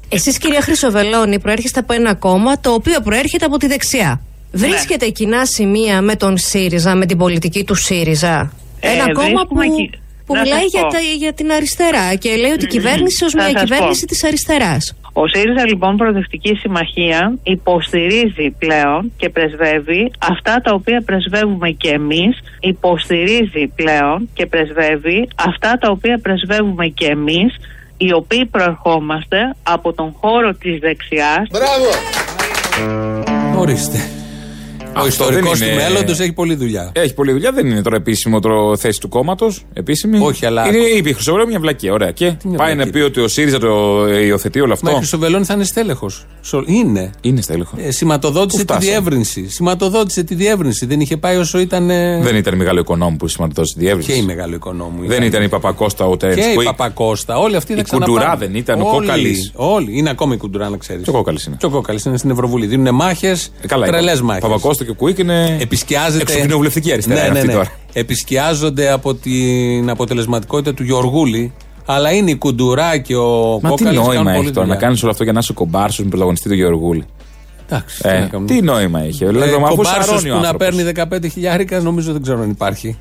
[SPEAKER 20] Εσείς κυρία Χρυσοβελώνη προέρχεστε από ένα κόμμα το οποίο προέρχεται από τη δεξιά. Βρίσκεται κοινά σημεία με τον ΣΥΡΙΖΑ, με την πολιτική του ΣΥΡΙΖΑ.
[SPEAKER 21] Ε,
[SPEAKER 20] ένα κόμμα που,
[SPEAKER 21] βρίσκουμε εκεί-
[SPEAKER 20] που
[SPEAKER 21] Να
[SPEAKER 20] μιλάει
[SPEAKER 21] σας
[SPEAKER 20] για,
[SPEAKER 21] πω.
[SPEAKER 20] τα, για την αριστερά και λέει ότι η κυβέρνηση ως
[SPEAKER 21] Θα
[SPEAKER 20] μια
[SPEAKER 21] σας
[SPEAKER 20] κυβέρνηση
[SPEAKER 21] πω.
[SPEAKER 20] της αριστεράς.
[SPEAKER 21] Ο ΣΥΡΙΖΑ λοιπόν Προοδευτική Συμμαχία υποστηρίζει πλέον και πρεσβεύει αυτά τα οποία πρεσβεύουμε και εμείς υποστηρίζει πλέον και πρεσβεύει αυτά τα οποία πρεσβεύουμε και εμείς οι οποίοι προερχόμαστε από τον χώρο της δεξιάς
[SPEAKER 8] Μπράβο!
[SPEAKER 5] Ορίστε. Ο
[SPEAKER 6] Αυτό
[SPEAKER 5] ιστορικός
[SPEAKER 6] δεν
[SPEAKER 5] του
[SPEAKER 6] είναι-
[SPEAKER 5] μέλλοντος έχει πολλή δουλειά.
[SPEAKER 6] Έχει πολλή δουλειά, δεν είναι τώρα επίσημο το θέση του κόμματος. Επίσημη.
[SPEAKER 5] Όχι, αλλά-
[SPEAKER 6] Είναι είπε η Χρυσοβουλή μια βλακία. Ωραία. Και
[SPEAKER 5] μια
[SPEAKER 6] πάει να
[SPEAKER 5] βλακεία;
[SPEAKER 6] πει ότι ο ΣΥΡΙΖΑ το υιοθετεί όλο
[SPEAKER 5] Μα η
[SPEAKER 6] αυτό.
[SPEAKER 5] Χρυσοβελώνη θα είναι στέλεχος. Είναι.
[SPEAKER 6] Είναι στέλεχος.
[SPEAKER 5] Ε, σηματοδότησε
[SPEAKER 6] Πού
[SPEAKER 5] τη
[SPEAKER 6] φτάσαμε;
[SPEAKER 5] διεύρυνση. Σηματοδότησε τη διεύρυνση. Δεν είχε πάει όσο ήταν. ε,
[SPEAKER 6] Δεν ήταν μεγάλο οικονόμου που σηματοδότησε τη διεύρυνση.
[SPEAKER 5] Και η μεγάλο οικονόμου.
[SPEAKER 6] Δεν ήταν η Παπακώστα ούτε
[SPEAKER 5] Και
[SPEAKER 6] Ένσκου.
[SPEAKER 5] η Παπακώστα. Όλοι αυτοί
[SPEAKER 6] Η
[SPEAKER 5] θα ξαναπάνε.
[SPEAKER 6] Κουντουρά δεν ήταν, ο
[SPEAKER 5] Όλοι,
[SPEAKER 6] Κόκαλης.
[SPEAKER 5] Όλοι. Είναι ακόμη η Κουντουρά, να ξέρεις.
[SPEAKER 6] Και ο Κόκαλης είναι.
[SPEAKER 5] Και ο Κόκαλης είναι στην Ευρωβουλή. Δίνουν μάχες.
[SPEAKER 6] Ε, καλά,
[SPEAKER 5] Τρελές
[SPEAKER 6] είπα.
[SPEAKER 5] μάχες.
[SPEAKER 6] Παπακώστα και ο Κουίκ είναι.
[SPEAKER 5] Επισκιάζεται.
[SPEAKER 6] Εξοκοινοβουλευτική αριστερά
[SPEAKER 5] Ναι,
[SPEAKER 6] είναι
[SPEAKER 5] ναι,
[SPEAKER 6] αυτή
[SPEAKER 5] ναι.
[SPEAKER 6] τώρα.
[SPEAKER 5] Επισκιάζονται από την αποτελεσματικότητα του Γιωργούλη. Αλλά είναι η Κουντουρά και ο
[SPEAKER 6] Μα τι
[SPEAKER 5] Κόκαλης
[SPEAKER 6] νόημα
[SPEAKER 5] κάνουν
[SPEAKER 6] έχει
[SPEAKER 5] πολλή
[SPEAKER 6] τώρα να
[SPEAKER 5] δουλειά.
[SPEAKER 6] κάνεις όλο αυτό για να είσαι κομπάρσος με πρωταγωνιστή του Γεωργούλη.
[SPEAKER 5] Εντάξει, τι
[SPEAKER 6] Ε,
[SPEAKER 5] να κάνουμε.
[SPEAKER 6] τι νόημα έχει.
[SPEAKER 5] Ε,
[SPEAKER 6] Δηλαδή, μα αφού
[SPEAKER 5] κομπάρσος
[SPEAKER 6] σαρώνει ο
[SPEAKER 5] που να
[SPEAKER 6] άνθρωπος.
[SPEAKER 5] παίρνει 15 χιλιάρικα νομίζω δεν ξέρω αν υπάρχει.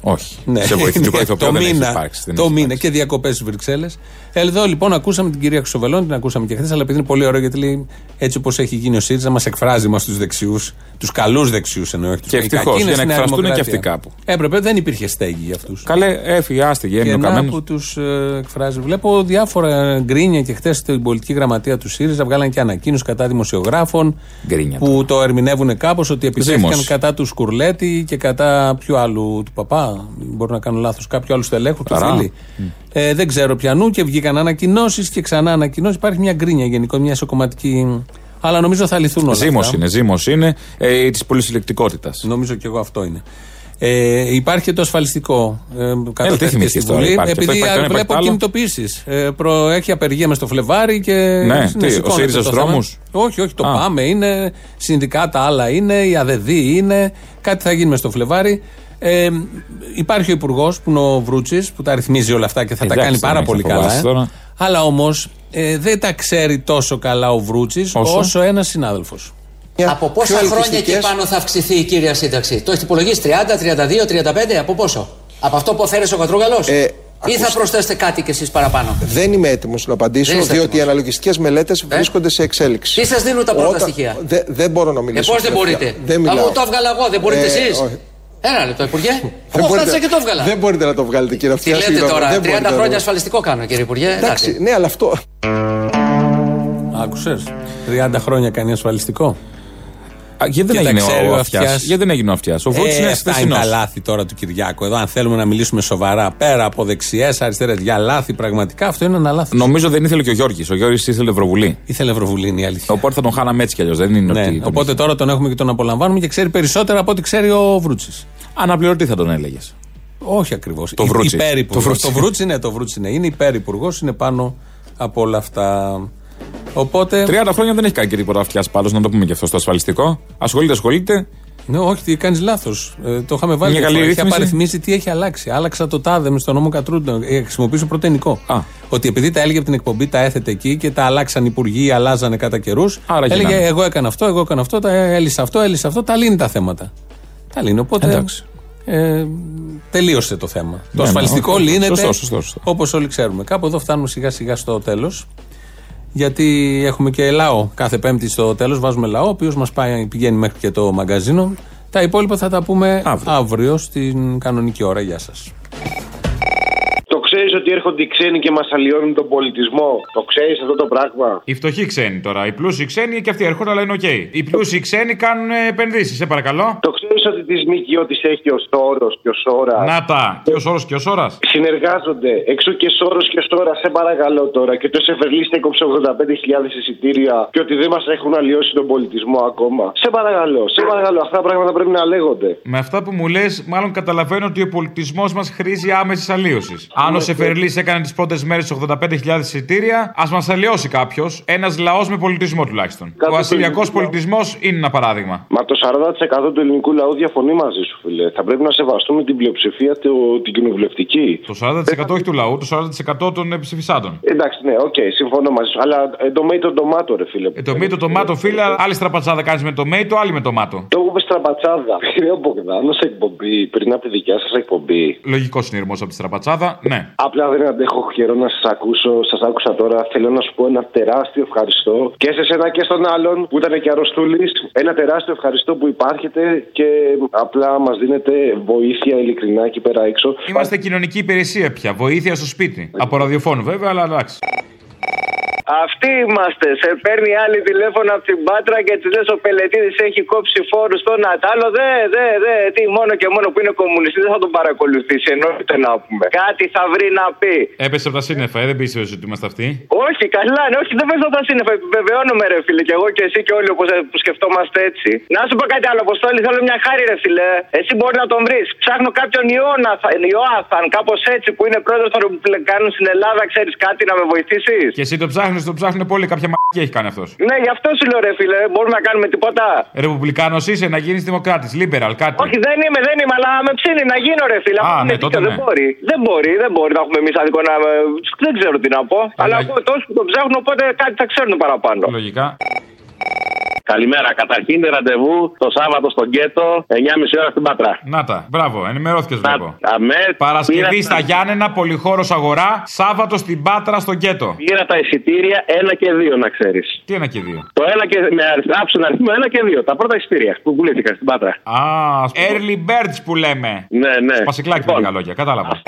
[SPEAKER 6] Όχι.
[SPEAKER 5] Ναι.
[SPEAKER 6] Σε βοηθητικό ηθοποιό
[SPEAKER 5] το
[SPEAKER 6] δεν έχει
[SPEAKER 5] μήνα,
[SPEAKER 6] υπάρξει, δεν
[SPEAKER 5] το
[SPEAKER 6] έχει
[SPEAKER 5] μήνα και διακοπές στις Βρυξέλλες. Εδώ λοιπόν ακούσαμε την κυρία Χρυσοβελώνη, την ακούσαμε και χθες, αλλά επειδή είναι πολύ ωραίο γιατί λέει έτσι όπως έχει γίνει ο ΣΥΡΙΖΑ, μας εκφράζει μας τους δεξιούς, τους καλούς δεξιούς εννοώ. όχι τους
[SPEAKER 6] Και
[SPEAKER 5] κακούς.
[SPEAKER 6] ευτυχώς,
[SPEAKER 5] Είναι
[SPEAKER 6] για να
[SPEAKER 5] στη Νέα
[SPEAKER 6] εκφραστούν και
[SPEAKER 5] Δημοκρατία.
[SPEAKER 6] αυτοί κάπου.
[SPEAKER 5] Έπρεπε, δεν υπήρχε στέγη για αυτούς.
[SPEAKER 6] Καλέ, έφυγε, άστιγε,
[SPEAKER 5] Και
[SPEAKER 6] έμεινε ο
[SPEAKER 5] να
[SPEAKER 6] καμένο.
[SPEAKER 5] που τους εκφράζει. Βλέπω διάφορα γκρίνια και χθες στην πολιτική γραμματεία του ΣΥΡΙΖΑ βγάλαν και ανακοίνωση κατά δημοσιογράφων
[SPEAKER 6] Γκρίνια.
[SPEAKER 5] που το ερμηνεύουν κάπως ότι επιτέθηκαν
[SPEAKER 6] Ζήμος.
[SPEAKER 5] κατά του Σκουρλέτη και κατά ποιου άλλου του παπά. Μπορεί να κάνω λάθος, κάποιου άλλου στελέχου του
[SPEAKER 6] Ταρά.
[SPEAKER 5] φίλη. Ε, δεν ξέρω πιανού και βγήκαν ανακοινώσεις και ξανά ανακοινώσεις. Υπάρχει μια γκρίνια γενικώ, μια ισοκομματική. Αλλά νομίζω θα λυθούν όλα.
[SPEAKER 6] Ζήμος
[SPEAKER 5] αυτά.
[SPEAKER 6] είναι, ζήμος είναι ε, της πολυσυλλεκτικότητας.
[SPEAKER 5] Νομίζω και εγώ αυτό είναι. Ε, υπάρχει και το ασφαλιστικό. Ε, καταφέρθηκε
[SPEAKER 6] τι θυμήθηκες
[SPEAKER 5] στη
[SPEAKER 6] τώρα,
[SPEAKER 5] Βουλή.
[SPEAKER 6] υπάρχει αυτό,
[SPEAKER 5] επειδή
[SPEAKER 6] υπάρχει το ένα,
[SPEAKER 5] βλέπω
[SPEAKER 6] υπάρχει το άλλο;
[SPEAKER 5] κινητοποιήσει. Ε, προ- έχει απεργία μες στο Φλεβάρι και.
[SPEAKER 6] Ναι, τι, ο
[SPEAKER 5] σηκώνεται
[SPEAKER 6] ΣΥΡΙΖΑ
[SPEAKER 5] το
[SPEAKER 6] στους
[SPEAKER 5] θέμα.
[SPEAKER 6] δρόμους;
[SPEAKER 5] Όχι, όχι, το
[SPEAKER 6] Α.
[SPEAKER 5] πάμε. Είναι συνδικάτα άλλα είναι, η ΑΔΕΔΗ είναι. Κάτι θα γίνει μες στο Φλεβάρι. Ε, υπάρχει ο Υπουργός που είναι ο Βρούτσης που τα ρυθμίζει όλα αυτά και θα τα
[SPEAKER 6] Εντάξει,
[SPEAKER 5] κάνει πάρα
[SPEAKER 6] δεν
[SPEAKER 5] πολύ
[SPEAKER 6] έχει
[SPEAKER 5] καλά.
[SPEAKER 6] φοβάσει
[SPEAKER 5] Ε.
[SPEAKER 6] τώρα.
[SPEAKER 5] Αλλά όμως ε, δεν τα ξέρει τόσο καλά ο Βρούτσης
[SPEAKER 6] Όσο;
[SPEAKER 5] όσο, ένας συνάδελφος.
[SPEAKER 22] Από πόσα
[SPEAKER 5] πιο
[SPEAKER 22] χρόνια και
[SPEAKER 5] ελκυστικές.
[SPEAKER 22] πάνω θα αυξηθεί η κύρια σύνταξη; Το έχετε υπολογίσει 30, 32, 35, από πόσο; Από αυτό που αφαίρεσε ο Κατρούγαλος;
[SPEAKER 23] Ε,
[SPEAKER 22] Ή θα προσθέσετε κάτι κι εσείς παραπάνω;
[SPEAKER 23] Δεν είμαι έτοιμος να απαντήσω,
[SPEAKER 22] Δεν είστε
[SPEAKER 23] διότι οι
[SPEAKER 22] έτοιμος.
[SPEAKER 23] αναλογιστικές μελέτες βρίσκονται σε εξέλιξη.
[SPEAKER 22] Τι σας δίνουν τα πρώτα
[SPEAKER 23] Όταν-
[SPEAKER 22] στοιχεία;
[SPEAKER 23] Δε- δεν μπορώ να
[SPEAKER 22] Ε,
[SPEAKER 23] μιλήσω.
[SPEAKER 22] πώ δεν
[SPEAKER 23] τελευταία.
[SPEAKER 22] μπορείτε;
[SPEAKER 23] Δεν μιλάω.
[SPEAKER 22] Εγώ το έβγαλα εγώ, δεν μπορείτε
[SPEAKER 23] Ε,
[SPEAKER 22] εσείς;
[SPEAKER 23] Όχι.
[SPEAKER 22] Ένα λεπτό, Υπουργέ.
[SPEAKER 23] Δεν
[SPEAKER 22] Εγώ
[SPEAKER 23] μπορείτε-
[SPEAKER 22] χθες και το έβγαλα.
[SPEAKER 23] Δεν μπορείτε να το βγάλετε, κύριε
[SPEAKER 22] Τι
[SPEAKER 23] Αυτιά.
[SPEAKER 22] λέτε
[SPEAKER 23] συγγνώμη,
[SPEAKER 22] τώρα,
[SPEAKER 23] δεν
[SPEAKER 22] 30
[SPEAKER 23] μπορείτε να
[SPEAKER 22] χρόνια
[SPEAKER 23] το-
[SPEAKER 22] ασφαλιστικό κάνω, κύριε Υπουργέ.
[SPEAKER 23] Εντάξει, ναι, αλλά αυτό.
[SPEAKER 5] Άκουσες; 30 χρόνια κάνει ασφαλιστικό;
[SPEAKER 6] Γιατί δεν
[SPEAKER 5] Και τα
[SPEAKER 6] έγινε
[SPEAKER 5] ξέρει
[SPEAKER 6] ο
[SPEAKER 5] ο
[SPEAKER 6] αυτιάς.
[SPEAKER 5] Αυτιάς.
[SPEAKER 6] Γιατί δεν έγινε ο αυτιάς. Ο Βούτση
[SPEAKER 5] Ε,
[SPEAKER 6] είναι
[SPEAKER 5] αυτά είναι
[SPEAKER 6] χθεσινός.
[SPEAKER 5] τα λάθη τώρα του Κυριάκου. Εδώ, αν θέλουμε να μιλήσουμε σοβαρά, πέρα από δεξιές, αριστερές, για λάθη πραγματικά, αυτό είναι ένα λάθος.
[SPEAKER 6] Νομίζω δεν ήθελε και ο Γιώργης. Ο Γιώργης ήθελε Ευρωβουλή.
[SPEAKER 5] Ήθελε Ευρωβουλή, είναι η αλήθεια.
[SPEAKER 6] Οπότε θα τον χάναμε έτσι κι αλλιώς. Δεν είναι
[SPEAKER 5] Ναι,
[SPEAKER 6] ότι. τον
[SPEAKER 5] οπότε τώρα τον έχουμε και τον απολαμβάνουμε και ξέρει περισσότερα από ό,τι ξέρει ο Βρούτσης.
[SPEAKER 6] Αναπληρωτή θα τον έλεγες.
[SPEAKER 5] Όχι ακριβώς.
[SPEAKER 6] Το Βρούτσι.
[SPEAKER 5] Υπέρυπουργο.
[SPEAKER 6] Το Βρούτσι.
[SPEAKER 5] Το Βρούτσι, ναι, το Βρούτσι, ναι. Είναι υπέρυπουργός, είναι πάνω από όλα αυτά. Οπότε.
[SPEAKER 6] 30 χρόνια δεν έχει κάνει και τίποτα αυτιά πάντως, να το πούμε και αυτό στο ασφαλιστικό. Ασχολείται, ασχολείται.
[SPEAKER 5] Ναι, όχι, τι κάνεις λάθος. Ε, το είχαμε βάλει.
[SPEAKER 6] Μια
[SPEAKER 5] και
[SPEAKER 6] καλή
[SPEAKER 5] φορά. Έχει
[SPEAKER 6] ρύθμιση.
[SPEAKER 5] απαριθμήσει τι έχει αλλάξει. Άλλαξα το τάδε με στο νόμο Κατρούντο. Ε, χρησιμοποιήσω πρωτενικό. Ότι επειδή τα έλεγε από την εκπομπή, τα έθετε εκεί και τα αλλάξαν οι υπουργοί, αλλάζανε κατά καιρούς.
[SPEAKER 6] Άρα
[SPEAKER 5] Έλεγε
[SPEAKER 6] γίνανε.
[SPEAKER 5] εγώ έκανα αυτό, εγώ έκανα αυτό, τα έλυσα αυτό, έλυσα αυτό. Τα λύνει τα θέματα. Τα λύνει. Οπότε.
[SPEAKER 6] Εντάξει.
[SPEAKER 5] Ε, τελείωσε το θέμα. το
[SPEAKER 6] ναι,
[SPEAKER 5] ασφαλιστικό
[SPEAKER 6] οκ.
[SPEAKER 5] λύνεται.
[SPEAKER 6] Σωστό, σωστό, σωστό.
[SPEAKER 5] Όπως όλοι ξέρουμε. Κάπου εδώ φτάνουμε σιγά σιγά στο τέλος. Γιατί έχουμε και λαό. Κάθε Πέμπτη στο τέλος βάζουμε λαό, ο οποίος μας πηγαίνει μέχρι και το μαγκαζίνο. Τα υπόλοιπα θα τα πούμε αύριο, στην κανονική ώρα. Γεια σας.
[SPEAKER 24] Το ξέρεις ότι έρχονται οι ξένοι και μας αλλοιώνουν τον πολιτισμό; Το ξέρεις αυτό το πράγμα;
[SPEAKER 6] Οι φτωχοί ξένοι τώρα. Οι πλούσιοι ξένοι και αυτοί έρχονται, αλλά είναι οκ. Οι πλούσιοι ξένοι κάνουν επενδύσεις, σε παρακαλώ.
[SPEAKER 24] Το ξέρεις ότι τις ΜΚΟ τις έχει ο Σόρος και ο Σόρας;
[SPEAKER 6] Να τα. Και ο Σόρος και ο Σόρας.
[SPEAKER 24] Συνεργάζονται. Εξ ου και Σόρος και Σόρας, σε παρακαλώ τώρα. Και το Σεφερλής, τα έκοψε 85.000 εισιτήρια και ότι δεν μας έχουν αλλοιώσει τον πολιτισμό ακόμα. Σε παρακαλώ, σε παρακαλώ. Αυτά τα πράγματα πρέπει να λέγονται.
[SPEAKER 6] Με αυτά που μου λες, μάλλον καταλαβαίνω ότι ο πολιτισμός μας χρήζει άμεσης αλλοίωσης. Αν ο Σεφερλής έκανε τις πρώτες μέρες 85.000 εισιτήρια, ας μας αλλοιώσει κάποιος. Ένας λαός με πολιτισμό τουλάχιστον.
[SPEAKER 24] Κάτι
[SPEAKER 6] ο ασυλιακός
[SPEAKER 24] πολιτισμός.
[SPEAKER 6] πολιτισμός είναι ένα παράδειγμα.
[SPEAKER 24] Μα το 40% του ελληνικού λαού διαφωνεί μαζί σου, φίλε. Θα πρέπει να σεβαστούμε την πλειοψηφία το, την κοινοβουλευτική.
[SPEAKER 6] Το 40% όχι του λαού, το 40% των ε, ψηφισάντων.
[SPEAKER 24] Εντάξει, ναι, οκ, συμφωνώ μαζί σου. Αλλά ε, tomato tomato, ρε φίλε.
[SPEAKER 6] Ε, tomato, tomato, φίλε, άλλη στραπατσάδα κάνει με το μέιτο, άλλη με το μάτο.
[SPEAKER 24] Το έχουμε στραπατσάδα. Πήρε ο Μπογδάνο εκπομπή πριν από τη δικιά σα εκπομπή.
[SPEAKER 6] Λογικό συνειρμό από τη στραπατσάδα, ναι.
[SPEAKER 24] Απλά δεν αντέχω καιρό να σα ακούσω. Σα άκουσα τώρα. Θέλω να σου πω ένα τεράστιο ευχαριστώ και σε σένα και στον άλλον που ήταν και αρρωστούλη. Ένα τεράστιο ευχαριστώ που υπάρχετε και απλά μας δίνετε βοήθεια ειλικρινά εκεί πέρα έξω.
[SPEAKER 6] Είμαστε κοινωνική υπηρεσία πια. Βοήθεια στο σπίτι. Από ραδιοφώνου βέβαια, αλλά εντάξει.
[SPEAKER 25] Αυτοί είμαστε. Σε παίρνει άλλη τηλέφωνο από την Πάτρα και της λες ο Πελετήδη έχει κόψει φόρους στον Νατάλο. Δε, δε, δε. Τι μόνο και μόνο που είναι κομμουνιστής δεν θα τον παρακολουθήσει. Εννοείται να πούμε. Κάτι θα βρει να πει.
[SPEAKER 6] Έπεσε από τα σύννεφα, ε, δεν πίστευε ότι είμαστε αυτοί.
[SPEAKER 25] Όχι, καλά, ναι, όχι, δεν παίζω τα σύννεφα. Επιβεβαιώνουμε, ρε φίλε, και εγώ και εσύ και όλοι όπως, ε, που σκεφτόμαστε έτσι. Να σου πω κάτι άλλο, Αποστόλη, θέλω μια χάρη, ρε φίλε. Εσύ μπορεί να τον βρεις. Ψάχνω κάποιον Ιώναθαν, Ιωάθαν, κάπως έτσι που είναι πρόεδρος των Ρεπουμπλικάνων στην Ελλάδα, ξέρεις κάτι να με βοηθήσεις;
[SPEAKER 6] Και εσύ το ψάχνεις, το ψάχνουν πολύ. Κάποια μαγική έχει κάνει αυτός.
[SPEAKER 25] Ναι, γι' αυτό σου λέω, ρε φίλε, μπορούμε να κάνουμε τίποτα.
[SPEAKER 6] Ρεπουμπλικάνος είσαι να γίνεις δημοκράτης, liberal, κάτι.
[SPEAKER 25] Όχι, δεν είμαι, δεν είμαι, αλλά με ψήνει να γίνω, ρε φίλε.
[SPEAKER 6] Α,
[SPEAKER 25] Αυτό
[SPEAKER 6] ναι,
[SPEAKER 25] είναι
[SPEAKER 6] τότε
[SPEAKER 25] δίκιο,
[SPEAKER 6] ναι.
[SPEAKER 25] Δεν μπορεί. Δεν μπορεί, δεν μπορεί να έχουμε εμείς άδικο να. Δεν ξέρω τι να πω. Αλλά εγώ τόσο που τον ψάχνω, οπότε κάτι θα ξέρουν παραπάνω.
[SPEAKER 6] Λογικά.
[SPEAKER 25] Καλημέρα. Καταρχήν ραντεβού το Σάββατο στον Κέτο, 9.30 ώρα στην Πατρά.
[SPEAKER 6] Να τα, μπράβο, ενημερώθηκες βλέπω.
[SPEAKER 25] Αμέ,
[SPEAKER 6] Παρασκευή
[SPEAKER 25] πήρα-
[SPEAKER 6] στα Γιάννενα, πολυχώρος αγορά, Σάββατο στην Πάτρα στο Γκέτο.
[SPEAKER 25] Πήρα τα εισιτήρια 1 και 2, να ξέρεις.
[SPEAKER 6] Τι ένα και δύο;
[SPEAKER 25] Το 1 και. Με αριθμό, άψον αριθμό 1 και 2. Τα πρώτα εισιτήρια που πουλήθηκαν στην Πάτρα.
[SPEAKER 6] Α, early birds που λέμε.
[SPEAKER 25] Ναι, ναι.
[SPEAKER 6] Σπασικλάκι με λίγα λόγια, κατάλαβα.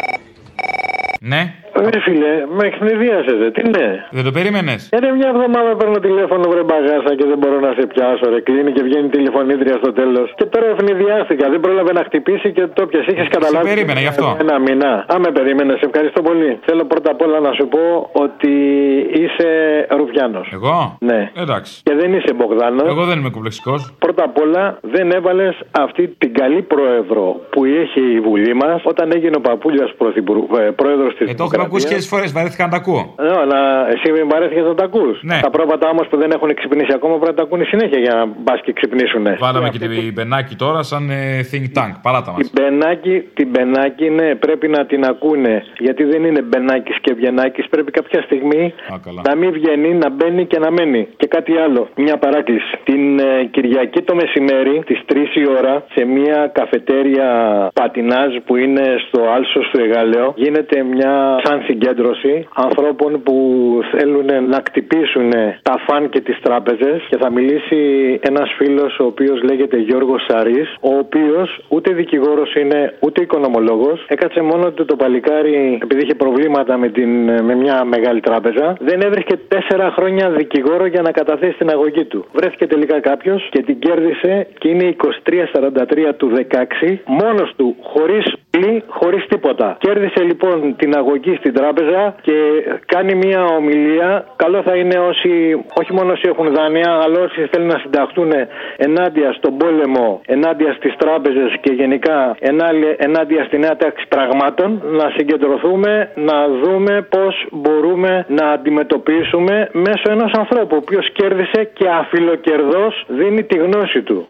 [SPEAKER 6] Ναι,
[SPEAKER 26] Ρε φίλε, με εκνευρίασες, τι ναι.
[SPEAKER 6] δεν το περίμενες.
[SPEAKER 26] Είναι μια εβδομάδα παίρνω τηλέφωνο βρε μπαγάσα και δεν μπορώ να σε πιάσω. Ρε κλείνει και βγαίνει τηλεφωνήτρια στο τέλος. Και τώρα ευνηδιάστηκα. Δεν πρόλαβε να χτυπήσει και το πιασες. Είχες καταλάβει.
[SPEAKER 6] περίμενα, γι' αυτό.
[SPEAKER 26] Ένα μήνα. Α, με περίμενες. Ευχαριστώ πολύ. Θέλω πρώτα απ' όλα να σου πω ότι είσαι Ρουφιάνος.
[SPEAKER 6] Εγώ;
[SPEAKER 26] Ναι.
[SPEAKER 6] Εντάξει.
[SPEAKER 26] Και δεν είσαι Μπογδάνος.
[SPEAKER 6] Εγώ δεν είμαι κομπλεξικός.
[SPEAKER 26] Πρώτα απ' όλα δεν έβαλες αυτή την καλή πρόεδρο που είχε η Βουλή μας όταν έγινε ο Παπούλια πρόεδρος της
[SPEAKER 6] Ε, το έχουμε ακούσει χίλιε φορές, βαρέθηκα να τα ακούω.
[SPEAKER 26] ναι, αλλά εσύ με βαρέθηκες να τα ακούς.
[SPEAKER 6] Ναι.
[SPEAKER 26] Τα πρόβατα όμω που δεν έχουν ξυπνήσει ακόμα πρέπει να τα ακούνε συνέχεια για να μπας και ξυπνήσουν.
[SPEAKER 6] Βάλαμε και την Μπενάκη τώρα σαν ε, think tank. Παράτα μας.
[SPEAKER 26] Την Μπενάκη, την Μπενάκη, ναι, πρέπει να την ακούνε. Γιατί δεν είναι Μπενάκης και Βιενάκης. Πρέπει κάποια στιγμή να μην βγαίνει, να μπαίνει και να μένει. Και κάτι άλλο, μια παράκληση. Την ε, Κυριακή το μεσημέρι, στι 3 η ώρα, σε μια καφετέρια πατινάζ που είναι στο Άλσο του Εγάλεο, γίνεται μια σαν συγκέντρωση ανθρώπων που θέλουν να κτυπήσουν τα φαν και τις τράπεζες και θα μιλήσει ένας φίλος ο οποίος λέγεται Γιώργος Σαρής, ο οποίος ούτε δικηγόρος είναι ούτε οικονομολόγος. Έκατσε μόνο του το παλικάρι επειδή είχε προβλήματα με, την, με μια μεγάλη τράπεζα. Δεν έβρισκε τέσσερα χρόνια δικηγόρο για να καταθέσει την αγωγή του. Βρέθηκε τελικά κάποιος και την κέρδισε και είναι 23-43 του 16 μόνος του, χωρίς πλή, χωρίς τίποτα. Κέρδισε λοιπόν την αγωγή στην τράπεζα και κάνει μια ομιλία. Καλό θα είναι όσοι, όχι μόνο όσοι έχουν δάνεια, αλλά όσοι θέλουν να συνταχθούν ενάντια στον πόλεμο, ενάντια στις τράπεζες και γενικά ενά- ενάντια στη νέα τάξη πραγμάτων, να συγκεντρωθούμε, να δούμε πώς μπορούμε να αντιμετωπίσουμε μέσω ενός ανθρώπου, ο οποίος κέρδισε και αφιλοκερδός δίνει τη γνώση του.